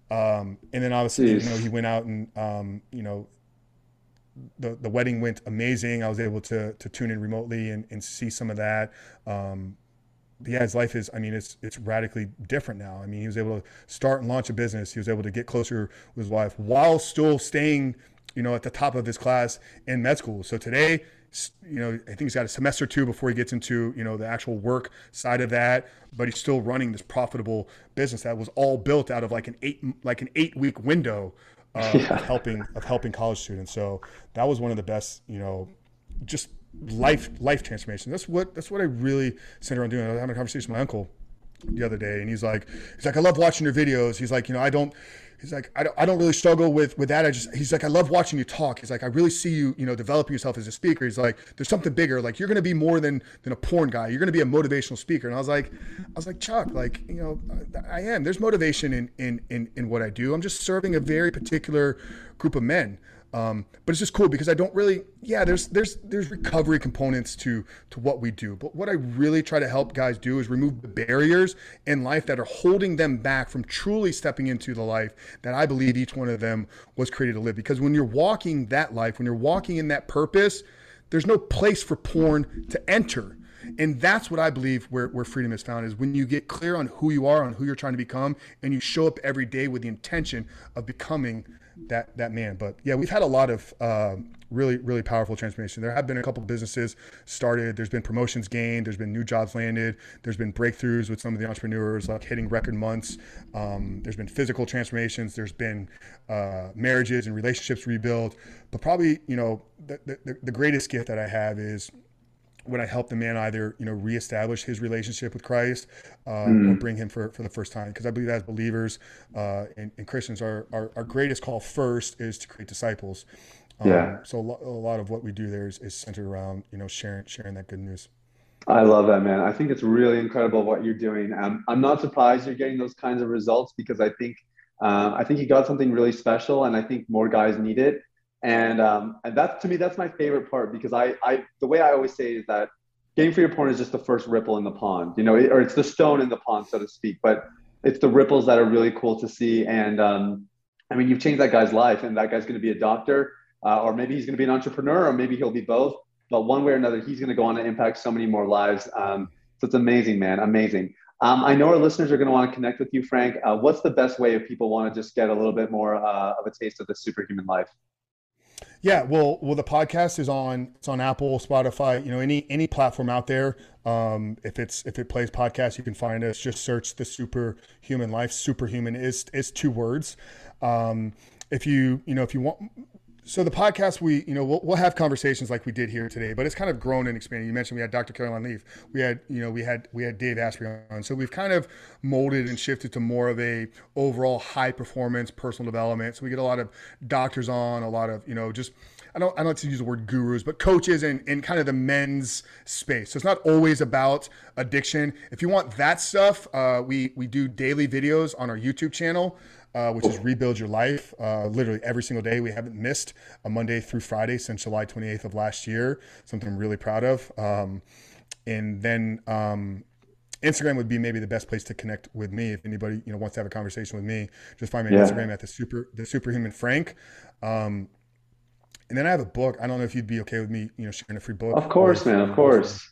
Um, and then obviously, Jeez. you know, he went out and um, you know, the the wedding went amazing. I was able to to tune in remotely and, and see some of that. Um, yeah, his life is, I mean, it's it's radically different now. I mean, he was able to start and launch a business. He was able to get closer with his wife while still staying you know, at the top of his class in med school. So today, you know, I think he's got a semester two before he gets into, you know, the actual work side of that, but he's still running this profitable business that was all built out of like an eight, like an eight week window of, yeah. of helping, of helping college students. So that was one of the best, you know, just life, life transformation. That's what, that's what I really center on doing. I was having a conversation with my uncle the other day and he's like, he's like, I love watching your videos. He's like, you know, I don't, he's like, I don't, I don't really struggle with, with that. I just, he's like, I love watching you talk. He's like, I really see you, you know, developing yourself as a speaker. He's like, there's something bigger. Like you're to be more than, than a porn guy. You're to be a motivational speaker. And I was like, I was like, Chuck, like, you know, I am, there's motivation in, in, in, in what I do. I'm just serving a very particular group of men. Um, but it's just cool because I don't really, yeah, there's there's there's recovery components to to what we do. But what I really try to help guys do is remove the barriers in life that are holding them back from truly stepping into the life that I believe each one of them was created to live. Because when you're walking that life, when you're walking in that purpose, there's no place for porn to enter. And that's what I believe where, where freedom is found is when you get clear on who you are, on who you're trying to become, and you show up every day with the intention of becoming that that man. But yeah, we've had a lot of uh, really really powerful transformation. There have been a couple businesses started. There's been promotions gained. There's been new jobs landed. There's been breakthroughs with some of the entrepreneurs, like hitting record months. Um, there's been physical transformations. There's been uh, marriages and relationships rebuilt. But probably you know the, the, the greatest gift that I have is when I help the man either you know reestablish his relationship with Christ uh, mm. or bring him for, for the first time because I believe as believers uh, and, and, Christians our, our, our greatest call first is to create disciples. Um, yeah. So a, lo- a, lot of what we do there is, is centered around you know sharing sharing that good news. I love that man. I think it's really incredible what you're doing. Um, I'm not surprised you're getting those kinds of results because I think uh, I think you got something really special, and I think more guys need it. And um, and that's to me that's my favorite part because I I the way I always say is that game for your porn is just the first ripple in the pond, you know, or it's the stone in the pond, so to speak. But it's the ripples that are really cool to see. And um, I mean, you've changed that guy's life, and that guy's going to be a doctor, uh, or maybe he's going to be an entrepreneur, or maybe he'll be both. But one way or another, he's going to go on to impact so many more lives. Um, so it's amazing, man, amazing. Um, I know our listeners are going to want to connect with you, Frank. Uh, what's the best way if people want to just get a little bit more uh, of a taste of the superhuman life? Yeah, well, well, the podcast is on it's on Apple, Spotify, you know, any any platform out there. Um, if it's if it plays podcast, you can find us. Just search the Superhuman Life. Superhuman is is two words. Um, if you you know if you want so the podcast we you know we'll, we'll have conversations like we did here today but it's kind of grown and expanded. You mentioned we had dr caroline leaf. We had you know we had we had dave asprey on. So we've kind of molded and shifted to more of a overall high performance personal development. So we get a lot of doctors on a lot of you know just I don't, I don't like to use the word gurus, but coaches in, in kind of the men's space. So it's not always about addiction. If you want that stuff, uh, we, we do daily videos on our YouTube channel uh, which is Rebuild Your Life. Uh, literally every single day. We haven't missed a Monday through Friday since July 28th of last year. Something I'm really proud of. Um, and then um, Instagram would be maybe the best place to connect with me. If anybody you know wants to have a conversation with me, just find me on yeah. Instagram at the super the superhuman Frank. Um, and then I have a book. I don't know if you'd be okay with me, you know, sharing a free book. Of course, man. Of course.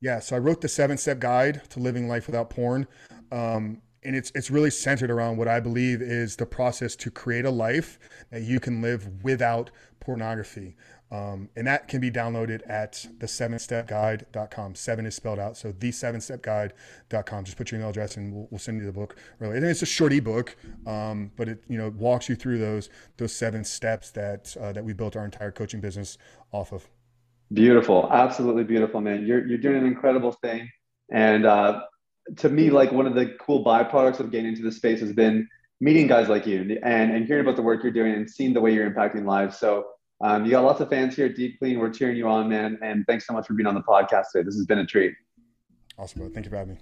Yeah. So I wrote the seven step guide to living life without porn. Um, and it's it's really centered around what I believe is the process to create a life that you can live without pornography. Um, and that can be downloaded at the seven step guide.com. Seven is spelled out. So the seven step guide.com. Just put your email address and we'll, we'll send you the book. Really. And it's a short ebook, um, but it, you know, walks you through those, those seven steps that, uh, that we built our entire coaching business off of. Beautiful. Absolutely beautiful, man. You're, you're doing an incredible thing. And, uh, to me, like one of the cool byproducts of getting into the space has been meeting guys like you and, and hearing about the work you're doing and seeing the way you're impacting lives. So um, you got lots of fans here at Deep Clean. We're cheering you on, man. And thanks so much for being on the podcast today. This has been a treat. Awesome. Thank you for having me.